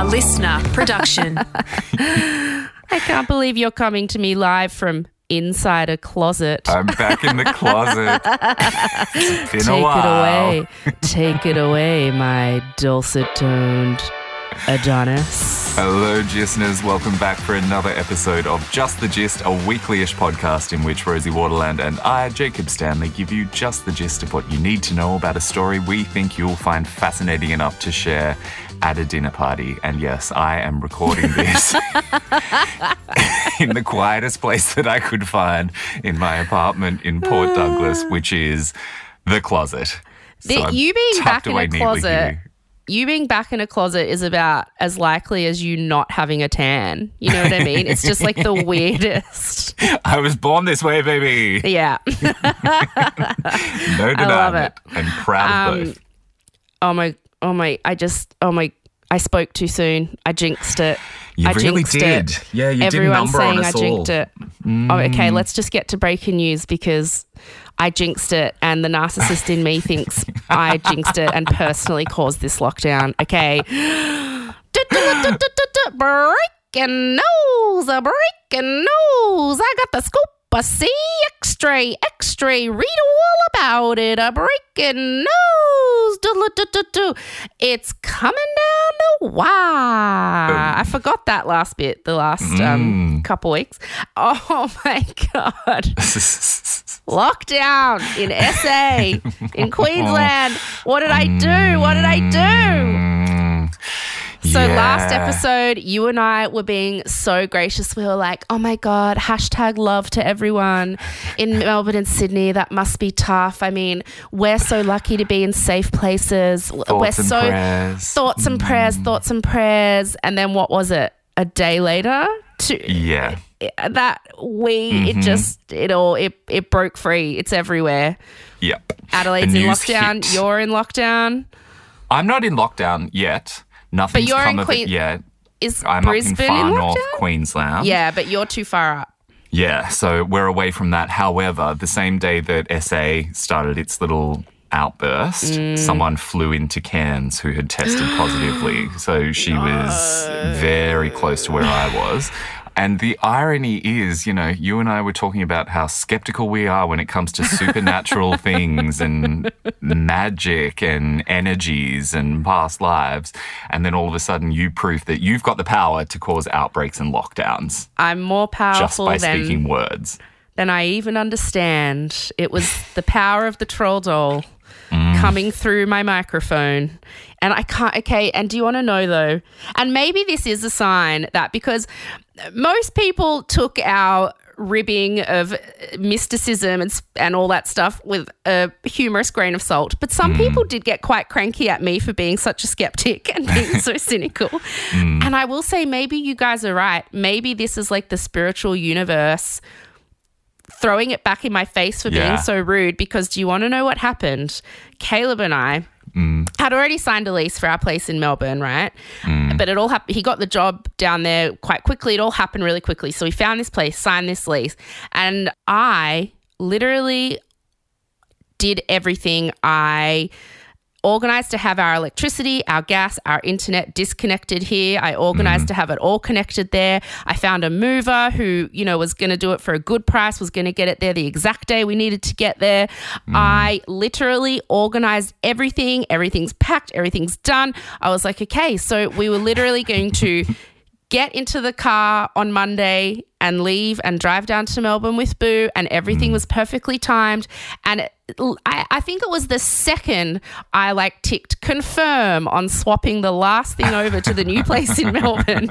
A listener production. I can't believe you're coming to me live from inside a closet. I'm back in the closet. It's been a Take it away. Take it away, my dulcet toned Adonis. Hello, listeners. Welcome back for another episode of Just the Gist, a weekly-ish podcast in which Rosie Waterland and I, Jacob Stanley, give you just the gist of what you need to know about a story we think you'll find fascinating enough to share at a dinner party. And yes, I am recording this in the quietest place that I could find in my apartment in Port Douglas, which is the closet. The- So you being back in a closet you being back in a closet is about as likely as you not having a tan. You know what I mean? It's just like the weirdest. I was born this way, baby. Yeah. No denying love it. it. I'm proud of Um, both. Oh my, oh my, I just, oh my, I spoke too soon. I jinxed it. You I really jinxed did. It. Yeah, you did Everyone's number on saying I jinxed all. it. Oh, okay, mm. let's just get to breaking news because I jinxed it, and the narcissist in me thinks I jinxed it and personally caused this lockdown. Okay. Breaking news, breaking news. I got the scoop. A C X-ray, X-ray. Read all about it. A breaking news. Do-do-do-do-do. It's coming down the wire. I forgot that last bit. The last um, couple weeks. Oh my god! Lockdown in SA, in Queensland. What did I do? What did I do? So last episode, you and I were being so gracious. We were like, "Oh my god, hashtag love to everyone in Melbourne and Sydney. That must be tough. I mean, we're so lucky to be in safe places. we're Thoughts and so prayers. Mm. thoughts and prayers, thoughts and prayers. And then what was it? A day later, to Yeah. that we Mm-hmm. it just it all it it broke free. It's everywhere. Yep. Adelaide's in lockdown. hit. You're in lockdown. I'm not in lockdown yet. Nothing's you're come in of it yet. Is I'm Brisbane up in far in north? Queensland. Yeah, but you're too far up. Yeah, so we're away from that. However, the same day that SA started its little outburst, Mm. someone flew into Cairns who had tested positively. So she was very close to where I was. And the irony is, you know, you and I were talking about how skeptical we are when it comes to supernatural things and magic and energies and past lives. And then all of a sudden, you prove that you've got the power to cause outbreaks and lockdowns I'm more powerful just by than speaking words. than I even understand. It was the power of the troll doll Mm. coming through my microphone. And I can't, okay. And do you want to know though? And maybe this is a sign that because most people took our ribbing of mysticism and, and all that stuff with a humorous grain of salt. But some hmm. people did get quite cranky at me for being such a skeptic and being so cynical. Hmm. And I will say, maybe you guys are right. Maybe this is like the spiritual universe throwing it back in my face for being so rude because do you want to know what happened? Caleb and I Mm. had already signed a lease for our place in Melbourne, right? Mm. But it all happened. He got the job down there quite quickly. It all happened really quickly. So we found this place, signed this lease, and I literally did everything. I organized to have our electricity, our gas, our internet disconnected here. I organized mm-hmm. to have it all connected there. I found a mover who, you know, was going to do it for a good price, was going to get it there the exact day we needed to get there. Mm. I literally organized everything. Everything's packed, everything's done. I was like, okay, so we were literally going to get into the car on Monday and leave and drive down to Melbourne with Boo, and everything mm. was perfectly timed. And it, I, I think it was the second I like ticked confirm on swapping the last thing over to the new place in Melbourne.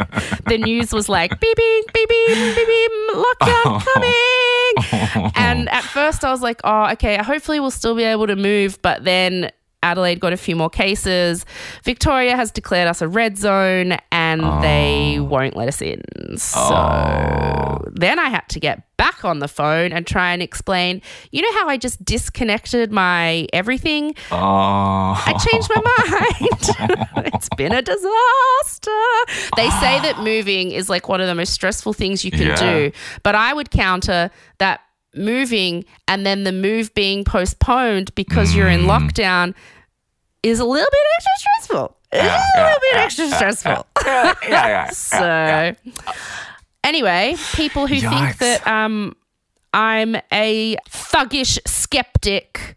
the news was like beep beep beep beep beep beep lockdown oh. coming. and at first I was like, oh, okay, hopefully we'll still be able to move, but then. Adelaide got a few more cases. Victoria has declared us a red zone and they oh. won't let us in. So oh. then I had to get back on the phone and try and explain. You know how I just disconnected my everything? Oh, I changed my oh. mind. it's been a disaster. They say that moving is like one of the most stressful things you can Yeah. do. But I would counter that moving and then the move being postponed because you're in lockdown is a little bit extra stressful. It's Yeah, a little yeah, bit yeah, extra stressful. yeah, yeah. So, anyway, people who Yikes. think that um, I'm a thuggish skeptic,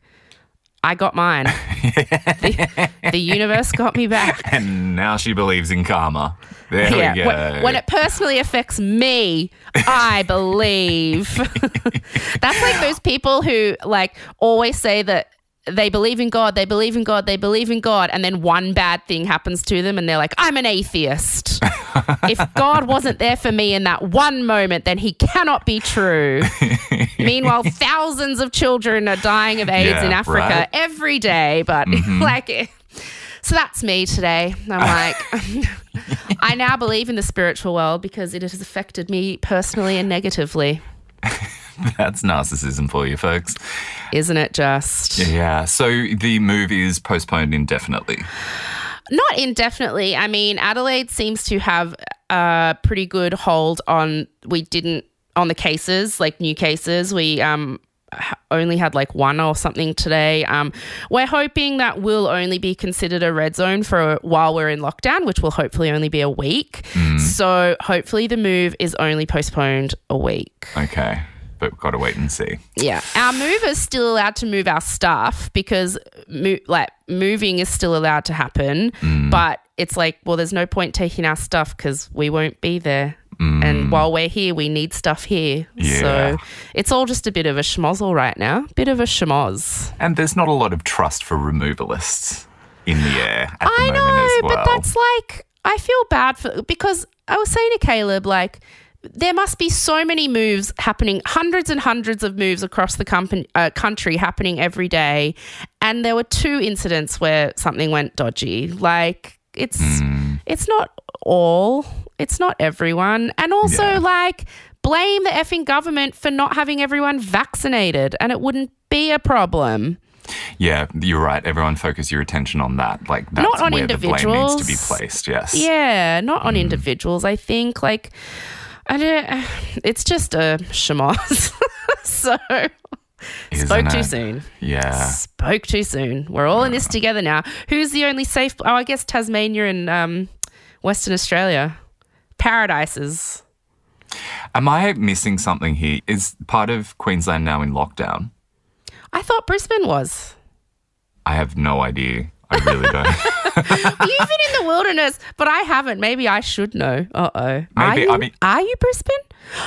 I got mine. the, the universe got me back. And now she believes in karma. There we go. When, when it personally affects me, I believe. That's like those people who like always say that they believe in God, they believe in God, they believe in God, and then one bad thing happens to them and they're like, I'm an atheist. if God wasn't there for me in that one moment, then he cannot be true. Meanwhile, thousands of children are dying of AIDS Yeah, in Africa right? every day, but mm-hmm. like so that's me today. I'm like, I now believe in the spiritual world because it has affected me personally and negatively. That's narcissism for you, folks. Isn't it just? Yeah. So the move is postponed indefinitely. Not indefinitely. I mean, Adelaide seems to have a pretty good hold on, we didn't, on the cases, like new cases. We, um, only had like one or something today. Um, we're hoping that will only be considered a red zone for while we're in lockdown, which will hopefully only be a week. So hopefully the move is only postponed a week. Okay. But we've got to wait and see. Yeah, our movers still allowed to move our stuff because mo- like moving is still allowed to happen, mm. but it's like, well, there's no point taking our stuff because we won't be there. And mm. while we're here, we need stuff here. Yeah. So it's all just a bit of a schmozzle right now. Bit of a schmoz. And there's not a lot of trust for removalists in the air at the I moment know, as well. but that's like I feel bad for because I was saying to Caleb like there must be so many moves happening, hundreds and hundreds of moves across the company, uh, country happening every day, and there were two incidents where something went dodgy. Like it's Hmm. it's not all, it's not everyone, and also Yeah. like blame the effing government for not having everyone vaccinated, and it wouldn't be a problem. yeah, you're right. Everyone focus your attention on that. Like that's Not on where the blame needs to be placed. Yes. Yeah, not Mm. on individuals. I think like I don't. It's just a schmoz. so Isn't spoke too it? soon. Yeah. Spoke too soon. We're all in this together now. Who's the only safe? Oh, I guess Tasmania and um, Western Australia. Paradises. Am I missing something here? Is part of Queensland now in lockdown? I thought Brisbane was. I have no idea. I really don't. You've been in the wilderness, but I haven't. Maybe I should know. Uh oh. Are Maybe- you? I mean- are you Brisbane?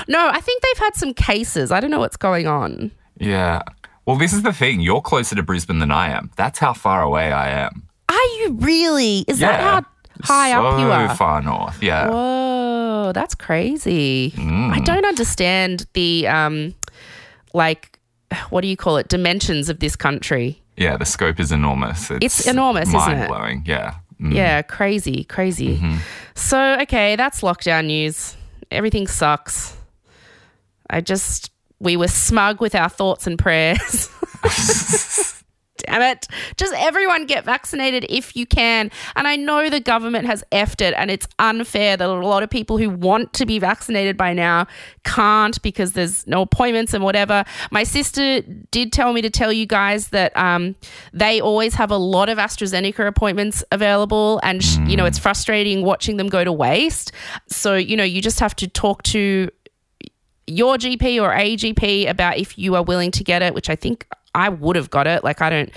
No, I think they've had some cases. I don't know what's going on. yeah. Well, this is the thing. You're closer to Brisbane than I am. That's how far away I am. Are you really? Is that how high so up you are? So far north. Yeah. Whoa, that's crazy. Mm. I don't understand the um like what do you call it? Dimensions of this country. Yeah, the scope is enormous. It's, enormous, isn't it? mind blowing. Yeah. Mm. Yeah, crazy, crazy. Mm-hmm. So, okay, that's lockdown news. Everything sucks. I just we were smug with our thoughts and prayers. Damn it. Just everyone get vaccinated if you can. And I know the government has effed it and it's unfair that a lot of people who want to be vaccinated by now can't because there's no appointments and whatever. My sister did tell me to tell you guys that um, they always have a lot of AstraZeneca appointments available and, sh- you know, it's frustrating watching them go to waste. So, you know, you just have to talk to your GP or a GP about if you are willing to get it, which I think I would have got it. Like I don't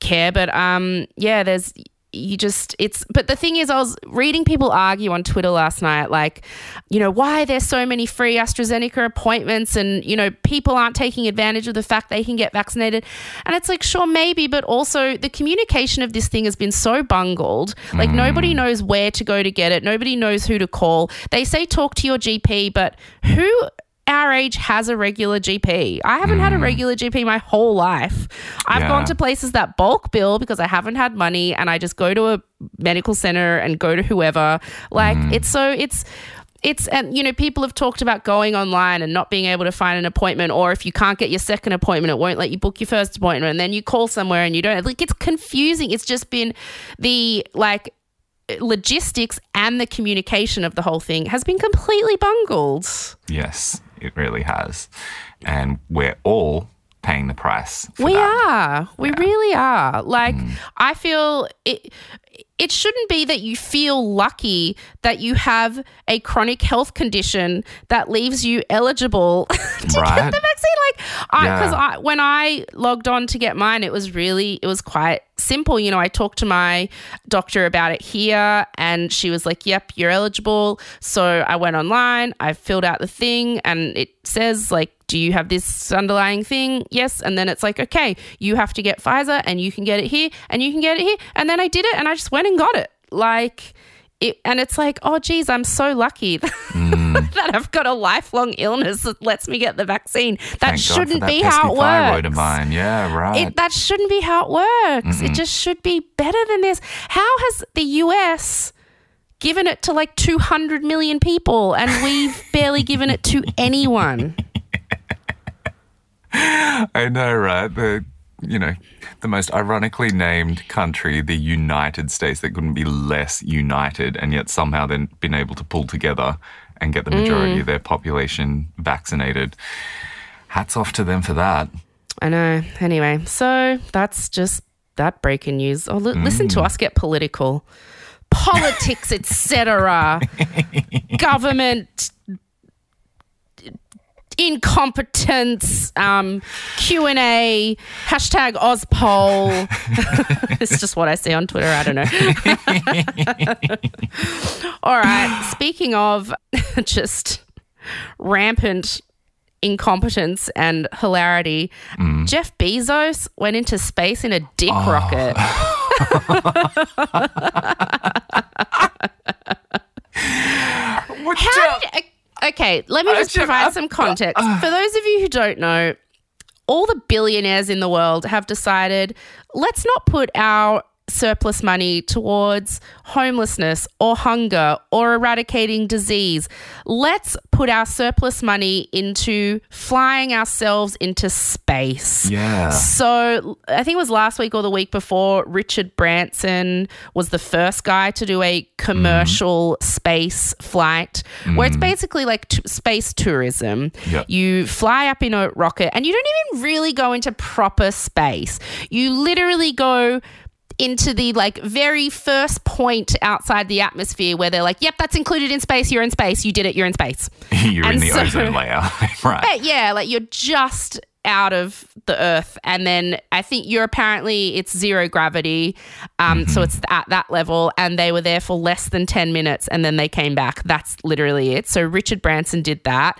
care, but um, yeah, there's you just it's but the thing is i was reading people argue on twitter last night like you know why there's so many free astrazeneca appointments and you know people aren't taking advantage of the fact they can get vaccinated. And it's like sure maybe but also the communication of this thing has been so bungled. Like nobody knows where to go to get it. Nobody knows who to call. They say talk to your gp but who our age has a regular GP. I haven't had a mm. regular GP my whole life. I've Yeah. gone to places that bulk bill because I haven't had money and I just go to a medical center and go to whoever. Like mm. it's so it's it's and you know people have talked about going online and not being able to find an appointment or if you can't get your second appointment it won't let you book your first appointment and then you call somewhere and you don't like it's confusing it's just been the like logistics and the communication of the whole thing has been completely bungled Yes, it really has. And we're all paying the price. we that. are. We really are. Like, mm. I feel it. It shouldn't be that you feel lucky that you have a chronic health condition that leaves you eligible to Right. get the vaccine. Like, because Yeah. I when I logged on to get mine, it was really it was quite simple. You know, I talked to my doctor about it here, and she was like, "Yep, you're eligible." So I went online, I filled out the thing, and it says like do you have this underlying thing? Yes. And then it's like, okay, you have to get Pfizer and you can get it here and you can get it here. And then I did it and I just went and got it. Like, it, and it's like, oh, geez, I'm so lucky that mm. I've got a lifelong illness that lets me get the vaccine. That Thank shouldn't that be how it thyroid of works. mine. Yeah, right. It, that shouldn't be how it works. It just should be better than this. How has the US given it to like 200 million people and we've barely given it to anyone? I know, right? The you know, the most ironically named country, the United States, that couldn't be less united, and yet somehow then been able to pull together and get the majority Mm. of their population vaccinated. Hats off to them for that. I know. Anyway, so that's just that breaking news. Oh, li- listen to us get political. Politics, etc. Government incompetence, um, Q&A, hashtag Ozpol. it's just what I see on Twitter. I don't know. All right. Speaking of just rampant incompetence and hilarity, Jeff Bezos went into space in a dick rocket. What How did, okay, let me just provide some context. Ah. For those of you who don't know, all the billionaires in the world have decided let's not put our surplus money towards homelessness or hunger or eradicating disease. Let's put our surplus money into flying ourselves into space. Yeah. So I think it was last week or the week before, Richard Branson was the first guy to do a commercial space flight where it's mm. basically like t- space tourism. Yep. You fly up in a rocket and you don't even really go into proper space. You literally go into the like very first point outside the atmosphere where they're like, yep, that's included in space. You're in space. You did it. You're in space. You're in the so- ozone layer, right? But yeah, like you're just out of the earth and then i think you're apparently it's zero gravity um so it's at that level and they were there for less than 10 minutes and then they came back that's literally it so richard branson did that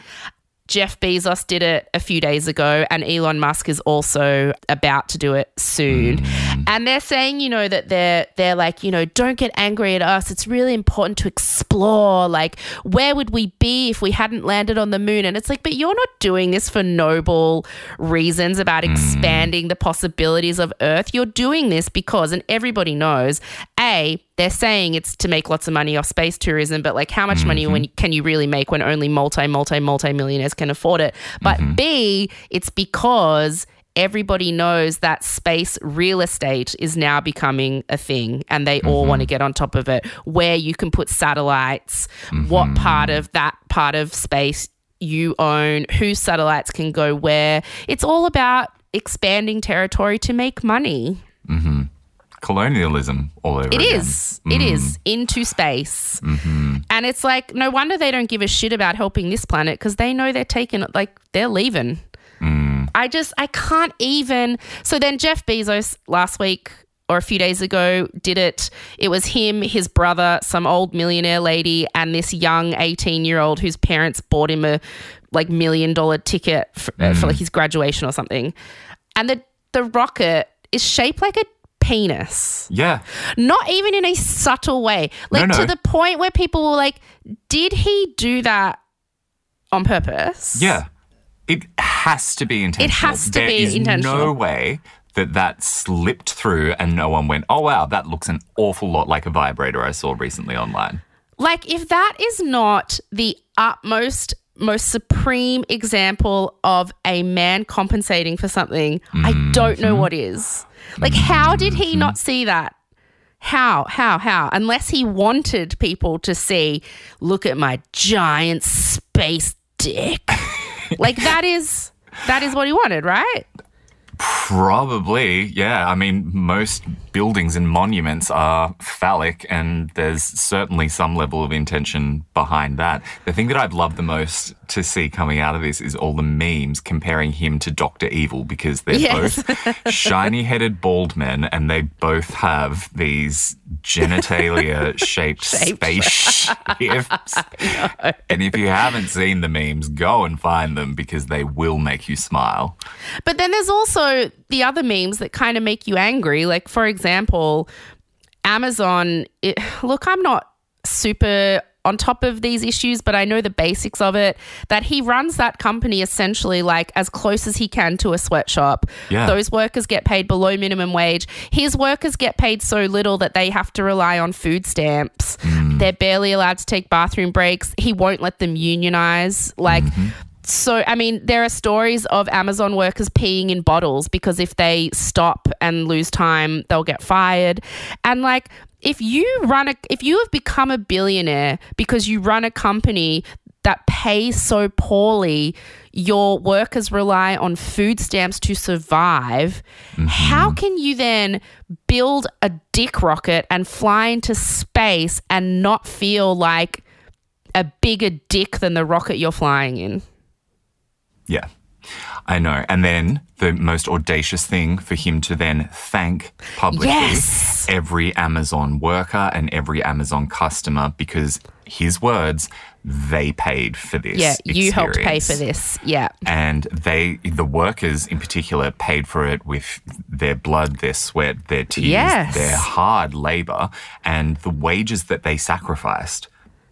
Jeff Bezos did it a few days ago, and Elon Musk is also about to do it soon. Mm. And they're saying, you know, that they're they're like, you know, don't get angry at us. It's really important to explore. Like, where would we be if we hadn't landed on the moon? And it's like, but you're not doing this for noble reasons about mm. expanding the possibilities of Earth. You're doing this because, and everybody knows, a they're saying it's to make lots of money off space tourism, but like how much money mm-hmm. when can you really make when only multi, multi, multi millionaires can afford it? But mm-hmm. B, it's because everybody knows that space real estate is now becoming a thing and they all want to mm-hmm. get on top of it where you can put satellites, what part of that part of space you own, whose satellites can go where. It's all about expanding territory to make money. Colonialism all over It again. is. It mm. is into space. Mm-hmm. And it's like, no wonder they don't give a shit about helping this planet because they know they're taking it, like, they're leaving. Mm. I just, I can't even. So then Jeff Bezos last week or a few days ago did it. It was him, his brother, some old millionaire lady, and this young 18 year old whose parents bought him a like million dollar ticket for, uh, for like mm. his graduation or something. And the, the rocket is shaped like a penis Yeah. not even in a subtle way like No, no. to the point where people were like did he do that on purpose Yeah. It has to be intentional. It has to There be is intentional. no way that that slipped through and no one went, oh, wow, that looks an awful lot like a vibrator I saw recently online. like if that is not the utmost most supreme example of a man compensating for something i don't know what mm-hmm. is. Like how did he not mm-hmm. see that? How how how? Unless he wanted people to see look at my giant space dick. Like that is that is what he wanted right Probably, yeah. I mean, most buildings and monuments are phallic, and there's certainly some level of intention behind that. The thing that I'd love the most to see coming out of this is all the memes comparing him to Dr. Evil because they're Yes. both shiny headed bald men and they both have these genitalia shaped Shaped. spaceships. and if you haven't seen the memes, go and find them because they will make you smile. But then there's also the other memes that kind of make you angry. Like, for example, Amazon. It, look, I'm not super on top of these issues, but I know the basics of it. That he runs that company essentially like as close as he can to a sweatshop. Yeah. Those workers get paid below minimum wage. His workers get paid so little that they have to rely on food stamps. Hmm. They're barely allowed to take bathroom breaks. He won't let them unionize. Like, mm-hmm. So, I mean, there are stories of Amazon workers peeing in bottles because if they stop and lose time, they'll get fired. And like, if you run a, if you have become a billionaire because you run a company that pays so poorly, your workers rely on food stamps to survive. How mm-hmm. can you then build a dick rocket and fly into space and not feel like a bigger dick than the rocket you're flying in? Yeah, I know. And then the most audacious thing for him to then thank publicly Yes. every Amazon worker and every Amazon customer because his words, they paid for this. Yeah, you helped pay for this. Yeah. And they, the workers in particular, paid for it with their blood, their sweat, their tears, Yes. their hard labor, and the wages that they sacrificed.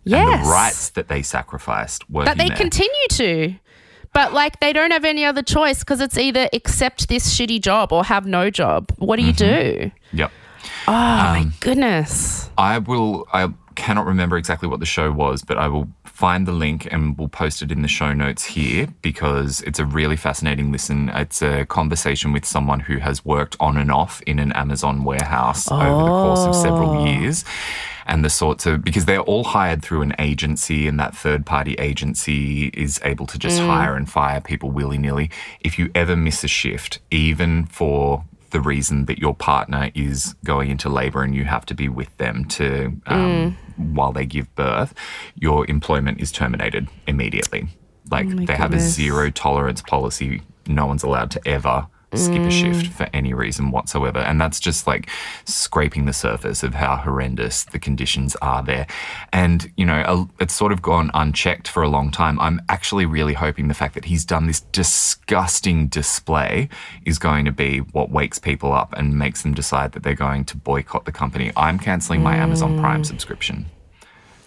And the rights that they sacrificed were That they continue to. But like they don't have any other choice because it's either accept this shitty job or have no job. What do you do? Yep. Oh Um, my goodness. I will. I cannot remember exactly what the show was, but I will find the link and we'll post it in the show notes here because it's a really fascinating listen. It's a conversation with someone who has worked on and off in an Amazon warehouse over the course of several years. And the sorts of, because they're all hired through an agency, and that third party agency is able to just hire and fire people willy nilly. If you ever miss a shift, even for the reason that your partner is going into labor and you have to be with them to um, while they give birth, your employment is terminated immediately. Like my they have a zero tolerance policy. No one's allowed to ever skip a shift mm. for any reason whatsoever. And that's just like scraping the surface of how horrendous the conditions are there. And, you know, it's sort of gone unchecked for a long time. I'm actually really hoping the fact that he's done this disgusting display is going to be what wakes people up and makes them decide that they're going to boycott the company. I'm canceling my Amazon Prime mm. subscription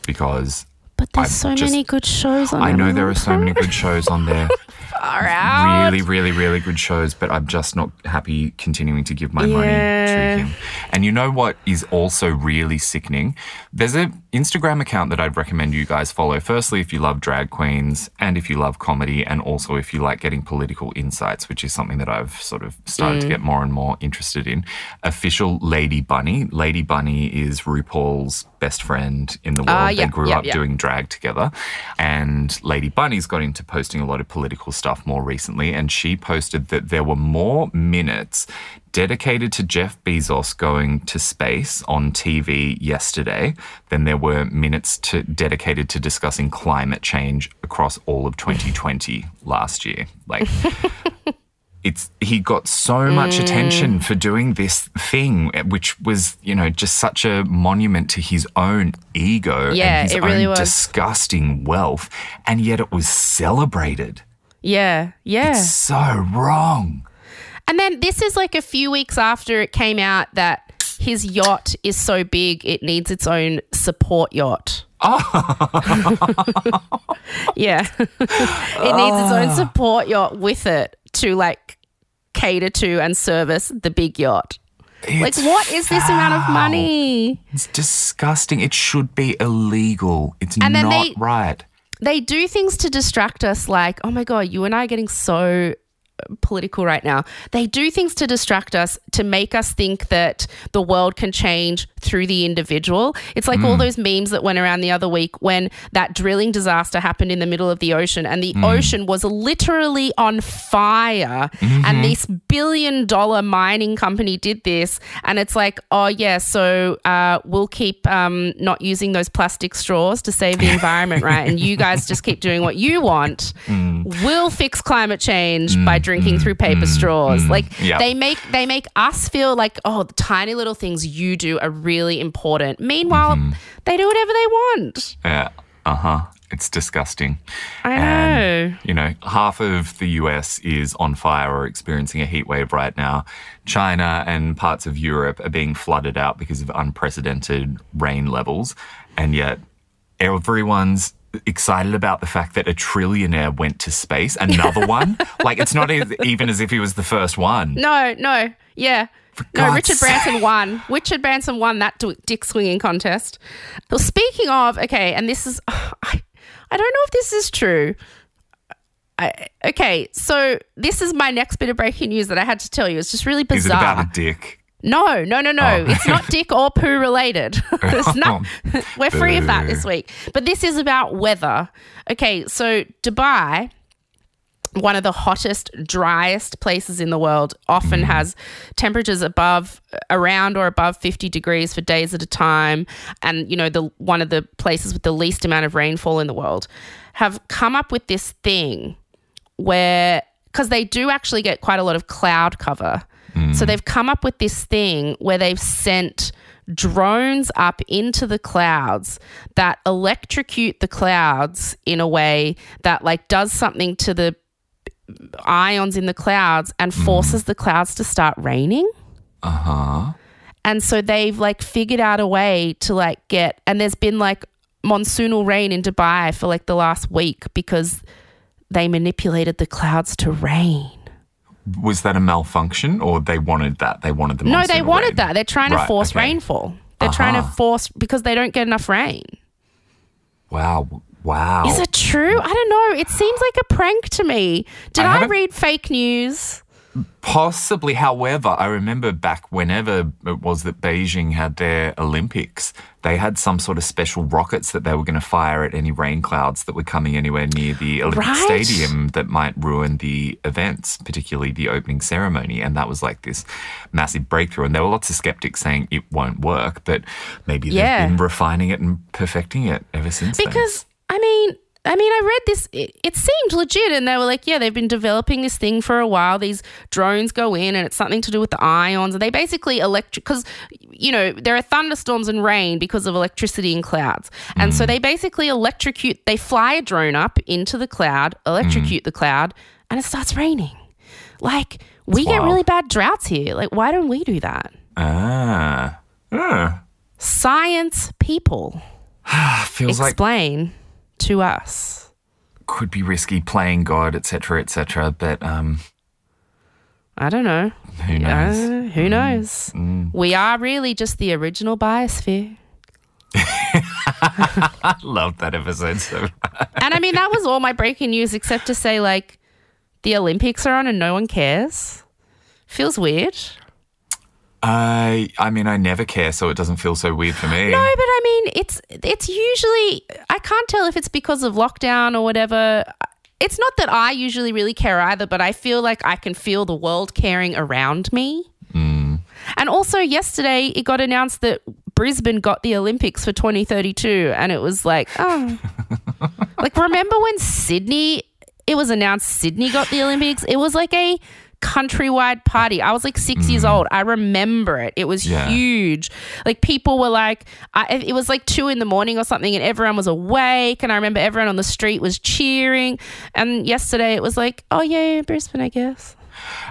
because But there's I'm so just- many good shows on I know there are Amazon so many good shows on there. Far out. really, really, really good shows, but I'm just not happy continuing to give my money to him. And you know what is also really sickening? There's an Instagram account that I'd recommend you guys follow. Firstly, if you love drag queens and if you love comedy, and also if you like getting political insights, which is something that I've sort of started to Mm. get more and more interested in. Official Lady Bunny. Lady Bunny is RuPaul's best friend in the world. Ah, they grew yeah, up yeah. doing drag together. And Lady Bunny's got into posting a lot of political stuff more recently. And she posted that there were more minutes dedicated to Jeff Bezos going to space on TV yesterday than there were minutes to, dedicated to discussing climate change across all of 2020 last year. Like, it's he got so much Mm. attention for doing this thing, which was you know just such a monument to his own ego Yeah, and his it really own was. disgusting wealth, and yet it was celebrated. Yeah. Yeah. It's so wrong. And then this is like a few weeks after it came out that his yacht is so big it needs its own support yacht. Oh. yeah. it needs its own ah. support yacht with it to like cater to and service the big yacht. Like what is this amount of money? It's disgusting. It should be illegal. It's And not they- right. They do things to distract us like, "Oh my god, you and I are getting so political right now. They do things to distract us to make us think that the world can change through the individual. It's like all hmm. those memes that went around the other week when that drilling disaster happened in the middle of the ocean and the hmm. ocean was literally on fire. And mm-hmm. this billion dollar mining company did this. And it's like, oh, yeah, so uh, we'll keep um, not using those plastic straws to save the environment, right? And you guys just keep doing what you want. Hmm. We'll fix climate change by drinking through paper straws. Like Yeah. they make they make us feel like oh the tiny little things you do are really important. Meanwhile, they do whatever they want. Yeah. Uh huh. It's disgusting. I And, know. you know, half of the US is on fire or experiencing a heat wave right now. China and parts of Europe are being flooded out because of unprecedented rain levels. And yet, everyone's excited about the fact that a trillionaire went to space. Another one? like, it's not even as if he was the first one. No, no, yeah. No, God's Richard Branson won. Richard Branson won that dick swinging contest. Well, speaking of, okay, and this is, I, I don't know if this is true. I, okay, so this is my next bit of breaking news that I had to tell you. It's just really Is it bizarre. about a dick? No, no, no, no. Oh. It's not dick or poo related. it's not. Oh. We're free of that this week. But this is about weather. Okay, so Dubai, one of the hottest, driest places in the world, often mm. has temperatures above, around or above 50 degrees for days at a time. And, you know, the one of the places with the least amount of rainfall in the world have come up with this thing where because they do actually get quite a lot of cloud cover. So mm. they've come up with this thing where they've sent drones up into the clouds that electrocute the clouds in a way that like does something to the ions in the clouds and forces the clouds to start raining. Uh huh. And so they've like figured out a way to like get, and there's been like monsoonal rain in Dubai for like the last week because they manipulated the clouds to rain. Was that a malfunction or they wanted that? They wanted the No, they wanted rain? that. They're trying to force okay. rainfall. They're trying to Uh-huh. force because they don't get enough rain. Wow. Wow. Is it true? I don't know. It seems like a prank to me. Did I I, read fake news? Possibly. However, I remember back whenever it was that Beijing had their Olympics, they had some sort of special rockets that they were going to fire at any rain clouds that were coming anywhere near the Olympic Right. Stadium that might ruin the events, particularly the opening ceremony. And that was like this massive breakthrough. And there were lots of skeptics saying it won't work, but maybe Yeah. they've been refining it and perfecting it ever since then. I mean, I mean, I read this. It, it seemed legit, and they were like, "Yeah, they've been developing this thing for a while. These drones go in, and it's something to do with the ions, and they basically electric because you know there are thunderstorms and rain because of electricity in clouds, and so they basically electrocute. They fly a drone up into the cloud, electrocute the cloud, and it starts raining. Like we get wild. really bad droughts here. Like why don't we do that? ah. Ah. Science people Feels like explain to us. could be risky playing God, etc., etc. But um, I don't know. who knows? Uh, who knows? We are really just the original biosphere. I love that episode so much. And I mean, that was all my breaking news, except to say, like, the Olympics are on and no one cares. Feels weird. I I mean I never care, so it doesn't feel so weird for me. No, but I mean, it's it's usually I can't tell if it's because of lockdown or whatever. It's not that I usually really care either, but I feel like I can feel the world caring around me. Hmm. And also, yesterday it got announced that Brisbane got the Olympics for 2032, and it was like, oh, like remember when Sydney? It was announced Sydney got the Olympics. It was like a countrywide party. I was like six years mm. old. I remember it. It was Yeah. huge. Like people were like, I, it was like two in the morning or something, and everyone was awake. And I remember everyone on the street was cheering. And yesterday it was like, oh yeah, Brisbane, I guess.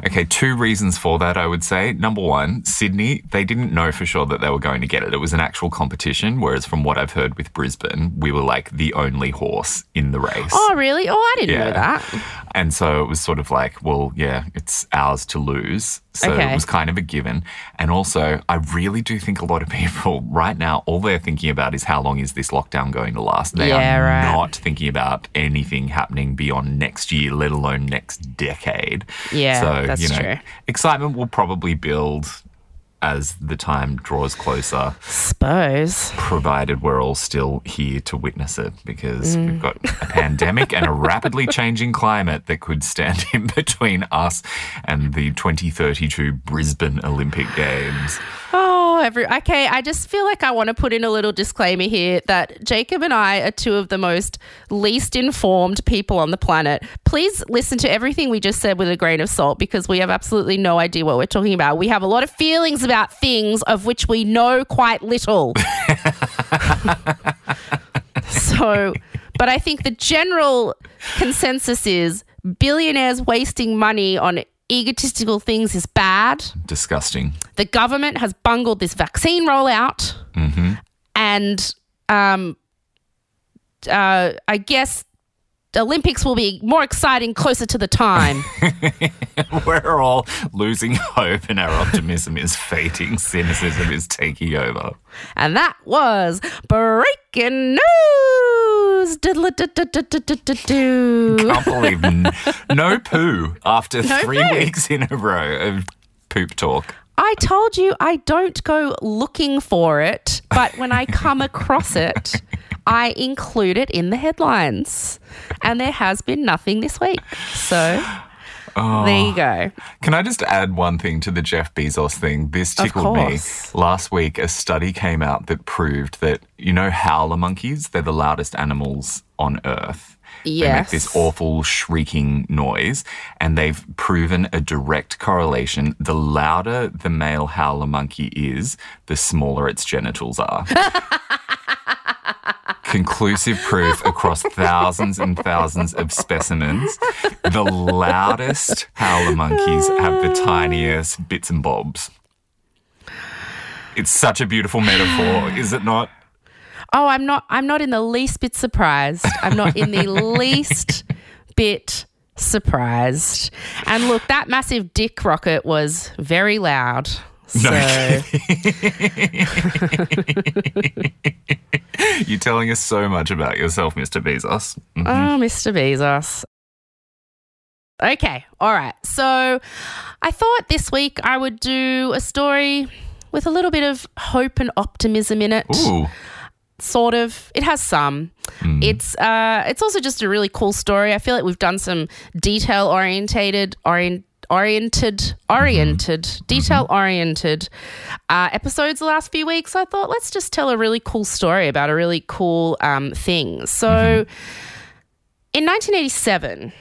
Okay, two reasons for that, I would say. Number one, Sydney, they didn't know for sure that they were going to get it. It was an actual competition, whereas from what I've heard with Brisbane, we were like the only horse in the race. Oh really? Oh, I didn't know that. And so it was sort of like, well, yeah, it's ours to lose. So Okay. it was kind of a given. And also, I really do think a lot of people right now, all they're thinking about is how long is this lockdown going to last? They Yeah, are right. not thinking about anything happening beyond next year, let alone next decade. Yeah, so, that's you know, true. excitement will probably build as the time draws closer, Suppose. provided we're all still here to witness it because we've got a pandemic and a rapidly changing climate that could stand in between us and the 2032 Brisbane Olympic Games. Every okay. I just feel like I want to put in a little disclaimer here that Jacob and I are two of the most least informed people on the planet. Please listen to everything we just said with a grain of salt because we have absolutely no idea what we're talking about. We have a lot of feelings about things of which we know quite little. so, but I think the general consensus is billionaires wasting money on egotistical things is bad Disgusting. the government has bungled this vaccine rollout, and um, uh, I guess the Olympics will be more exciting closer to the time. We're all losing hope and our optimism is fading. Cynicism is taking over. and that was breaking news. Diddle-a-doo-doo-doo-doo-doo. Can't believe n- no poo after No three poo. weeks in a row of poop talk. I told you I don't go looking for it, but when I come across it, I include it in the headlines. And there has been nothing this week. So Oh. there you go. Can I just add one thing to the Jeff Bezos thing? This tickled me. Last week, a study came out that proved that, you know, howler monkeys, they're the loudest animals on Earth. Yes. They make this awful shrieking noise, and they've proven a direct correlation. The louder the male howler monkey is, the smaller its genitals are. Conclusive proof across thousands and thousands of specimens. The loudest howler monkeys have the tiniest bits and bobs. It's such a beautiful metaphor, is it not? Oh, I'm not I'm not in the least bit surprised. I'm not in the least bit surprised. And look, that massive dick rocket was very loud. So You're telling us so much about yourself, Mr. Bezos. Mm. Oh, Mr. Bezos. Okay, all right. So I thought this week I would do a story with a little bit of hope and optimism in it. Ooh, Sort of. It has some. It's uh it's also just a really cool story. I feel like we've done some detail orientated orient oriented oriented detail oriented uh, episodes the last few weeks i thought let's just tell a really cool story about a really cool um, thing. So in 1987,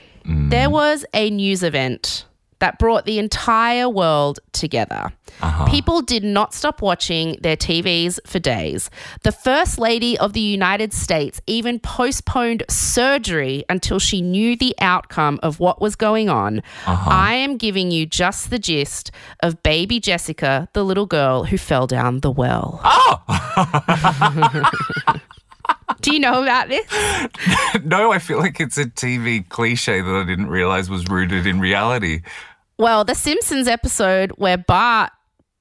there was a news event that brought the entire world together. Uh-huh. People did not stop watching their TVs for days. The First Lady of the United States even postponed surgery until she knew the outcome of what was going on. Uh-huh. I am giving you just the gist of baby Jessica, the little girl who fell down the well. Oh! Do you know about this? no, I feel like it's a TV cliche that I didn't realize was rooted in reality. Well, the Simpsons episode where Bart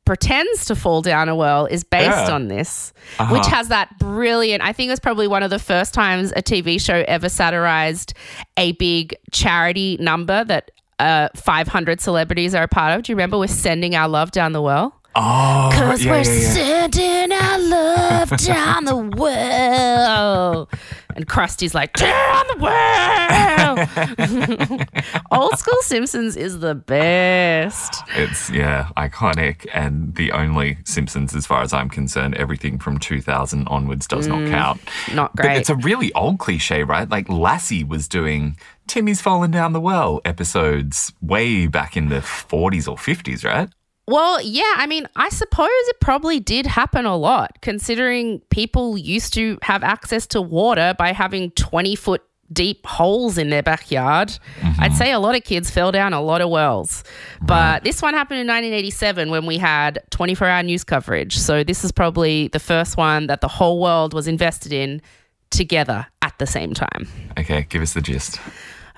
pretends to fall down a well is based Yeah. on this, which has that brilliant. I think it was probably one of the first times a TV show ever satirized a big charity number that uh, 500 celebrities are a part of. Do you remember we're sending our love down the well? Oh, Cause yeah, we're yeah. sending our love down the well. And Krusty's like, down the well. Old school Simpsons is the best. It's yeah, iconic and the only Simpsons as far as I'm concerned. Everything from 2000 onwards does not mm, count. Not great. But it's a really old cliche, right? Like Lassie was doing Timmy's fallen down the well episodes way back in the 40s or 50s, right? Well, yeah, I mean, I suppose it probably did happen a lot, considering people used to have access to water by having 20 foot deep holes in their backyard. Mm-hmm. I'd say a lot of kids fell down a lot of wells. But this one happened in 1987 when we had 24 hour news coverage. So this is probably the first one that the whole world was invested in together at the same time. Okay, give us the gist.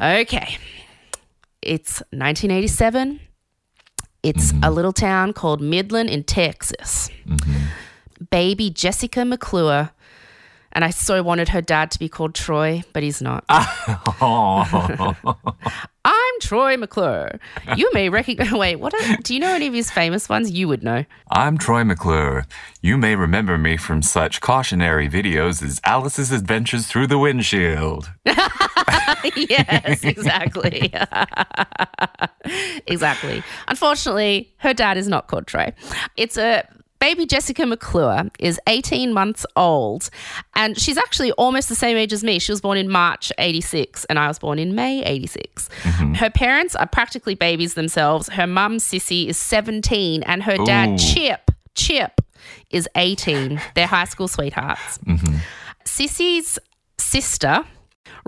Okay. It's 1987. It's mm-hmm. a little town called Midland in Texas. Mm-hmm. Baby Jessica McClure. And I so wanted her dad to be called Troy, but he's not. I'm Troy McClure. You may recognize. Wait, what? Are, do you know any of his famous ones? You would know. I'm Troy McClure. You may remember me from such cautionary videos as Alice's Adventures Through the Windshield. yes, exactly. exactly. Unfortunately, her dad is not called Troy. It's a baby Jessica McClure is 18 months old and she's actually almost the same age as me. She was born in March 86 and I was born in May 86. Mm-hmm. Her parents are practically babies themselves. Her mum, Sissy, is 17 and her dad, Ooh. Chip, Chip, is 18. They're high school sweethearts. Mm-hmm. Sissy's sister,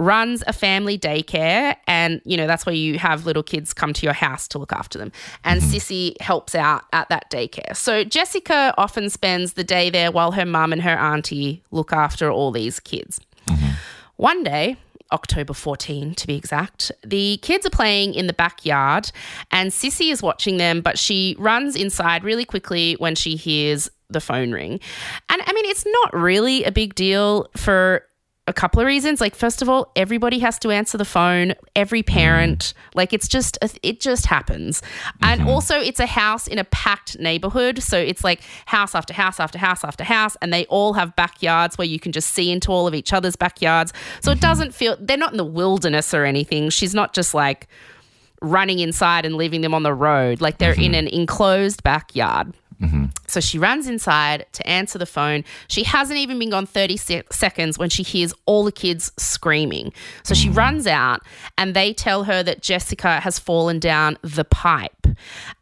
runs a family daycare and you know that's where you have little kids come to your house to look after them and mm-hmm. sissy helps out at that daycare so jessica often spends the day there while her mum and her auntie look after all these kids mm-hmm. one day October 14 to be exact. The kids are playing in the backyard and Sissy is watching them, but she runs inside really quickly when she hears the phone ring. And I mean, it's not really a big deal for a couple of reasons. Like, first of all, everybody has to answer the phone, every parent. Like, it's just, it just happens. Mm-hmm. And also, it's a house in a packed neighborhood. So it's like house after house after house after house. And they all have backyards where you can just see into all of each other's backyards. So mm-hmm. it doesn't feel, they're not in the wilderness or anything. She's not just like, running inside and leaving them on the road. Like they're mm-hmm. in an enclosed backyard. Mm-hmm. So she runs inside to answer the phone. She hasn't even been gone 30 se- seconds when she hears all the kids screaming. So she mm. runs out and they tell her that Jessica has fallen down the pipe.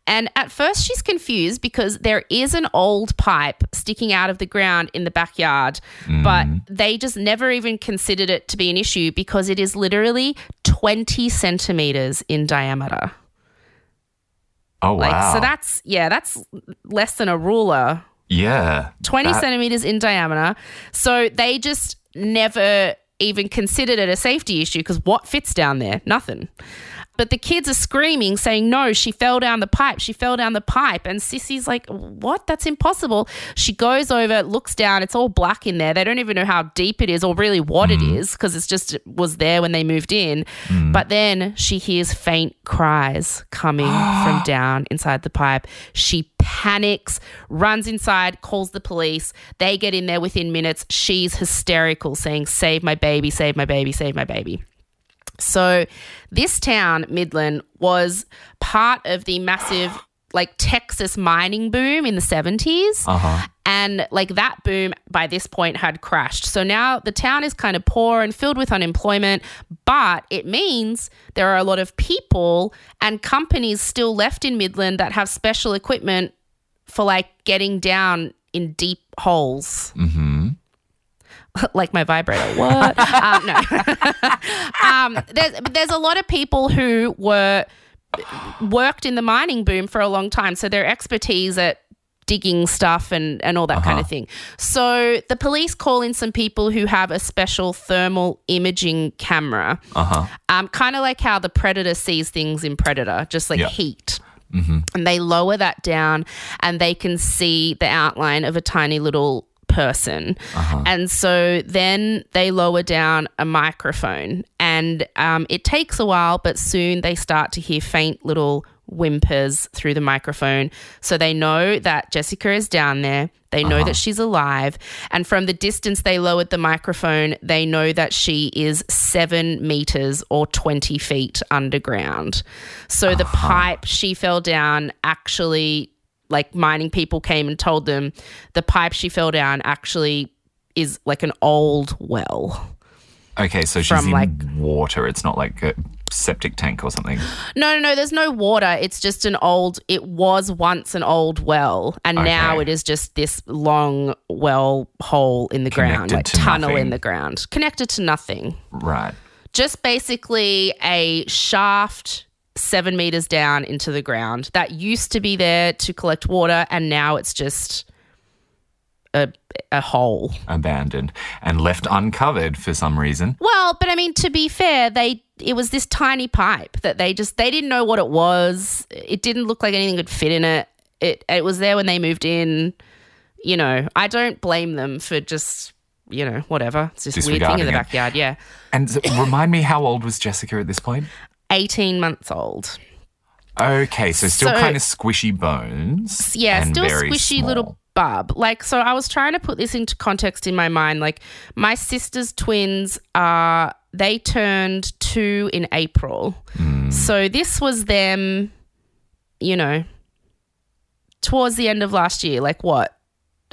And at first, she's confused because there is an old pipe sticking out of the ground in the backyard, mm. but they just never even considered it to be an issue because it is literally 20 centimeters in diameter. Oh wow! Like, so that's yeah, that's less than a ruler. Yeah, twenty that- centimeters in diameter. So they just never even considered it a safety issue because what fits down there? Nothing. But the kids are screaming, saying, No, she fell down the pipe. She fell down the pipe. And Sissy's like, What? That's impossible. She goes over, looks down. It's all black in there. They don't even know how deep it is or really what mm. it is because it's just it was there when they moved in. Mm. But then she hears faint cries coming from down inside the pipe. She panics, runs inside, calls the police. They get in there within minutes. She's hysterical, saying, Save my baby, save my baby, save my baby. So, this town, Midland, was part of the massive like Texas mining boom in the 70s. Uh-huh. And like that boom by this point had crashed. So now the town is kind of poor and filled with unemployment, but it means there are a lot of people and companies still left in Midland that have special equipment for like getting down in deep holes. Mm-hmm. like my vibrator. What? um, no. um, there's there's a lot of people who were worked in the mining boom for a long time, so their expertise at digging stuff and, and all that uh-huh. kind of uh-huh. thing. So the police call in some people who have a special thermal imaging camera, uh-huh. um, kind of like how the predator sees things in Predator, just like yep. heat. Mm-hmm. And they lower that down and they can see the outline of a tiny little person. Uh-huh. And so then they lower down a microphone, and um, it takes a while, but soon they start to hear faint little whimpers through the microphone. So they know that Jessica is down there. They know uh-huh. that she's alive. And from the distance they lowered the microphone, they know that she is seven meters or 20 feet underground. So uh-huh. the pipe she fell down actually like mining people came and told them the pipe she fell down actually is like an old well. Okay, so she's in like, water. It's not like a septic tank or something. No, no, no. There's no water. It's just an old. It was once an old well, and okay. now it is just this long well hole in the Connected ground, like tunnel nothing. in the ground, connected to nothing. Right. Just basically a shaft seven meters down into the ground that used to be there to collect water, and now it's just a, a hole. Abandoned and left uncovered for some reason. Well, but I mean, to be fair, they it was this tiny pipe that they just they didn't know what it was. It didn't look like anything could fit in it. It it was there when they moved in. You know, I don't blame them for just you know whatever. It's just weird thing in the backyard. Yeah. And remind me, how old was Jessica at this point? 18 months old. Okay, so still So- kind of squishy bones. Yeah, still squishy small. little bub. Like, so I was trying to put this into context in my mind. Like, my sister's twins are, they turned two in April. Hmm. So this was them, you know, towards the end of last year. Like, what?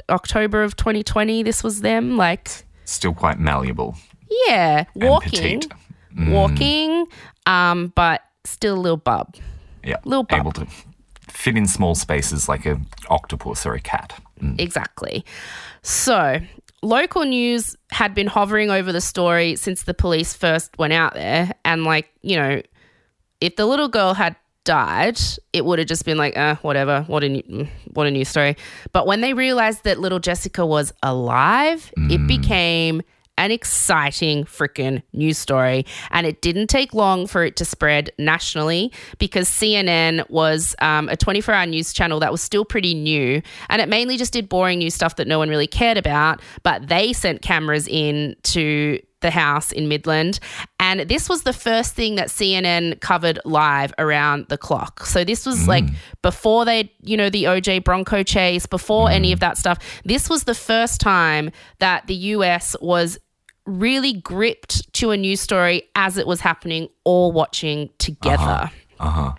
October of 2020, this was them. Like, Still quite malleable yeah, walking, petite. Mm. walking, um, but still a little bub. Yeah, Little bub. able to fit in small spaces like a octopus or a cat. Mm. Exactly. So, local news had been hovering over the story since the police first went out there. And, like, you know, if the little girl had died, it would have just been like, uh, whatever, what a new, what a news story. But when they realized that little Jessica was alive, it became an exciting freaking news story. And it didn't take long for it to spread nationally because CNN was um, a 24 hour news channel that was still pretty new. And it mainly just did boring news stuff that no one really cared about. But they sent cameras in to the house in Midland. And this was the first thing that CNN covered live around the clock. So this was like before they, you know, the OJ Bronco chase, before any of that stuff. This was the first time that the US was really gripped to a news story as it was happening, all watching together. Uh huh.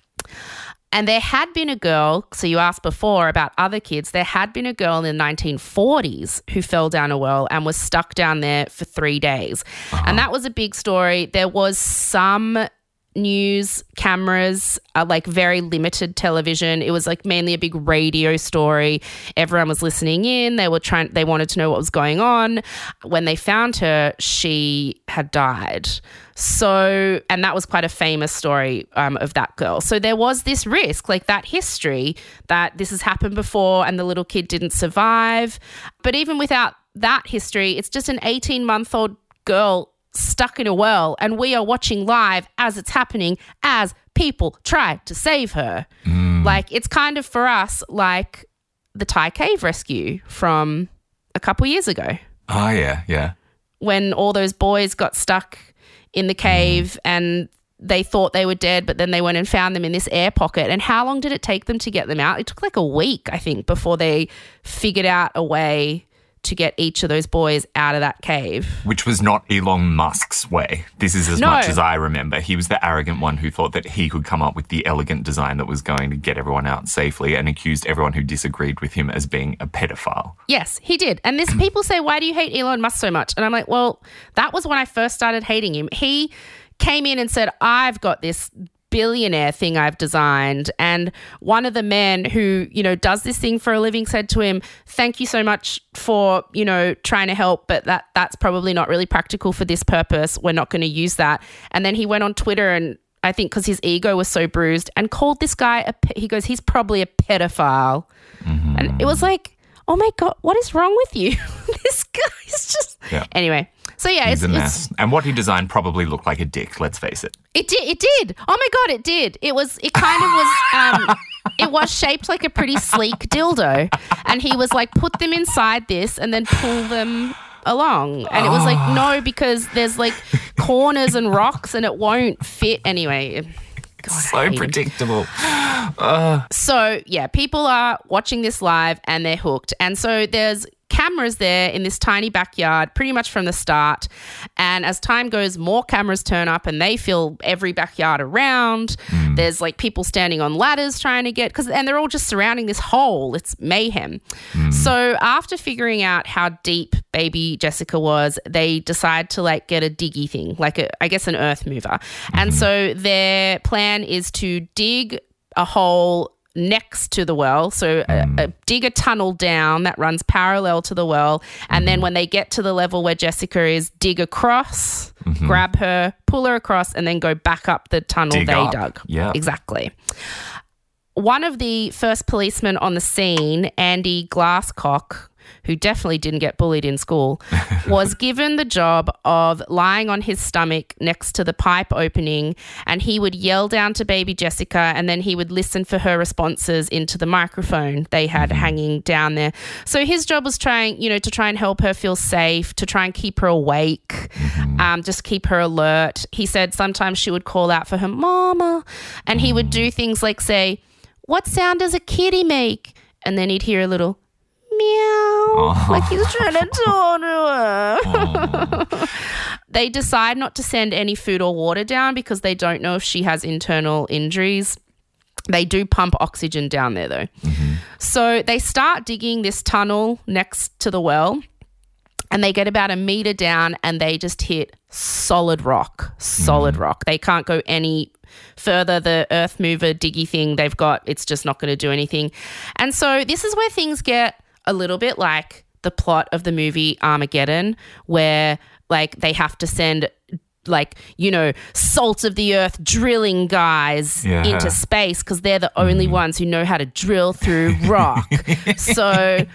And there had been a girl, so you asked before about other kids, there had been a girl in the 1940s who fell down a well and was stuck down there for three days. And that was a big story. There was some news cameras, like very limited television. It was like mainly a big radio story. Everyone was listening in. They were trying, they wanted to know what was going on. When they found her, she had died. So, and that was quite a famous story um, of that girl. So there was this risk, like that history that this has happened before and the little kid didn't survive. But even without that history, it's just an 18 month old girl stuck in a whirl, and we are watching live as it's happening as people try to save her. Mm. Like, it's kind of for us like the Thai cave rescue from a couple years ago Oh, yeah, yeah. when all those boys got stuck in the cave mm. and they thought they were dead, but then they went and found them in this air pocket. And how long did it take them to get them out? It took like a week, I think, before they figured out a way to get each of those boys out of that cave. Which was not Elon Musk's way. This is as No. much as I remember. He was the arrogant one who thought that he could come up with the elegant design that was going to get everyone out safely and accused everyone who disagreed with him as being a pedophile. Yes, he did. And this people say, why do you hate Elon Musk so much? And I'm like, well, that was when I first started hating him. He came in and said, I've got this billionaire thing I've designed. And one of the men who, you know, does this thing for a living said to him, Thank you so much for, you know, trying to help, but that that's probably not really practical for this purpose. We're not going to use that. And then he went on Twitter and I think because his ego was so bruised and called this guy a pe- he goes, he's probably a pedophile. And it was like, oh my God, what is wrong with you? this guy's just. Yeah. Anyway, so yeah, it's, a it's, mess. And what he designed probably looked like a dick, let's face it. it did. It did. Oh my God, it did. It was, it kind of was, um, it was shaped like a pretty sleek dildo. And he was like, put them inside this and then pull them along. And it was like, no, because there's like corners and rocks and it won't fit anyway. God, so predictable. So, yeah, people are watching this live and they're hooked. And so there's cameras there in this tiny backyard pretty much from the start. And as time goes, more cameras turn up and they fill every backyard around. Hmm. There's like people standing on ladders trying to get, because, and they're all just surrounding this hole. It's mayhem. Hmm. So, after figuring out how deep baby Jessica was, they decide to like get a diggy thing, like a, I guess, an earth mover. And hmm. so their plan is to dig a hole next to the well. So a, mm. dig a tunnel down that runs parallel to the well. And then mm-hmm. when they get to the level where Jessica is, dig across, mm-hmm. grab her, pull her across, and then go back up the tunnel Dig they up. dug. Yeah. Exactly. One of the first policemen on the scene, Andy Glasscock, who definitely didn't get bullied in school, was given the job of lying on his stomach next to the pipe opening, and he would yell down to baby Jessica, and then he would listen for her responses into the microphone they had mm-hmm. hanging down there. So his job was trying, you know, to try and help her feel safe, to try and keep her awake, mm-hmm. um, just keep her alert. He said sometimes she would call out for her mama, and he would do mm. things like say, "What sound does a kitty make?" And then he'd hear a little meow, oh. like he's trying to talk to her. Oh. they decide not to send any food or water down because they don't know if she has internal injuries. They do pump oxygen down there though. Mm-hmm. So they start digging this tunnel next to the well and they get about a meter down and they just hit solid rock, solid mm-hmm. rock. They can't go any further. The earth mover diggy thing they've got, it's just not going to do anything. And so this is where things get a little bit like the plot of the movie Armageddon, where like they have to send like you know salt of the earth drilling guys Yeah. into space because they're the only mm-hmm. ones who know how to drill through rock so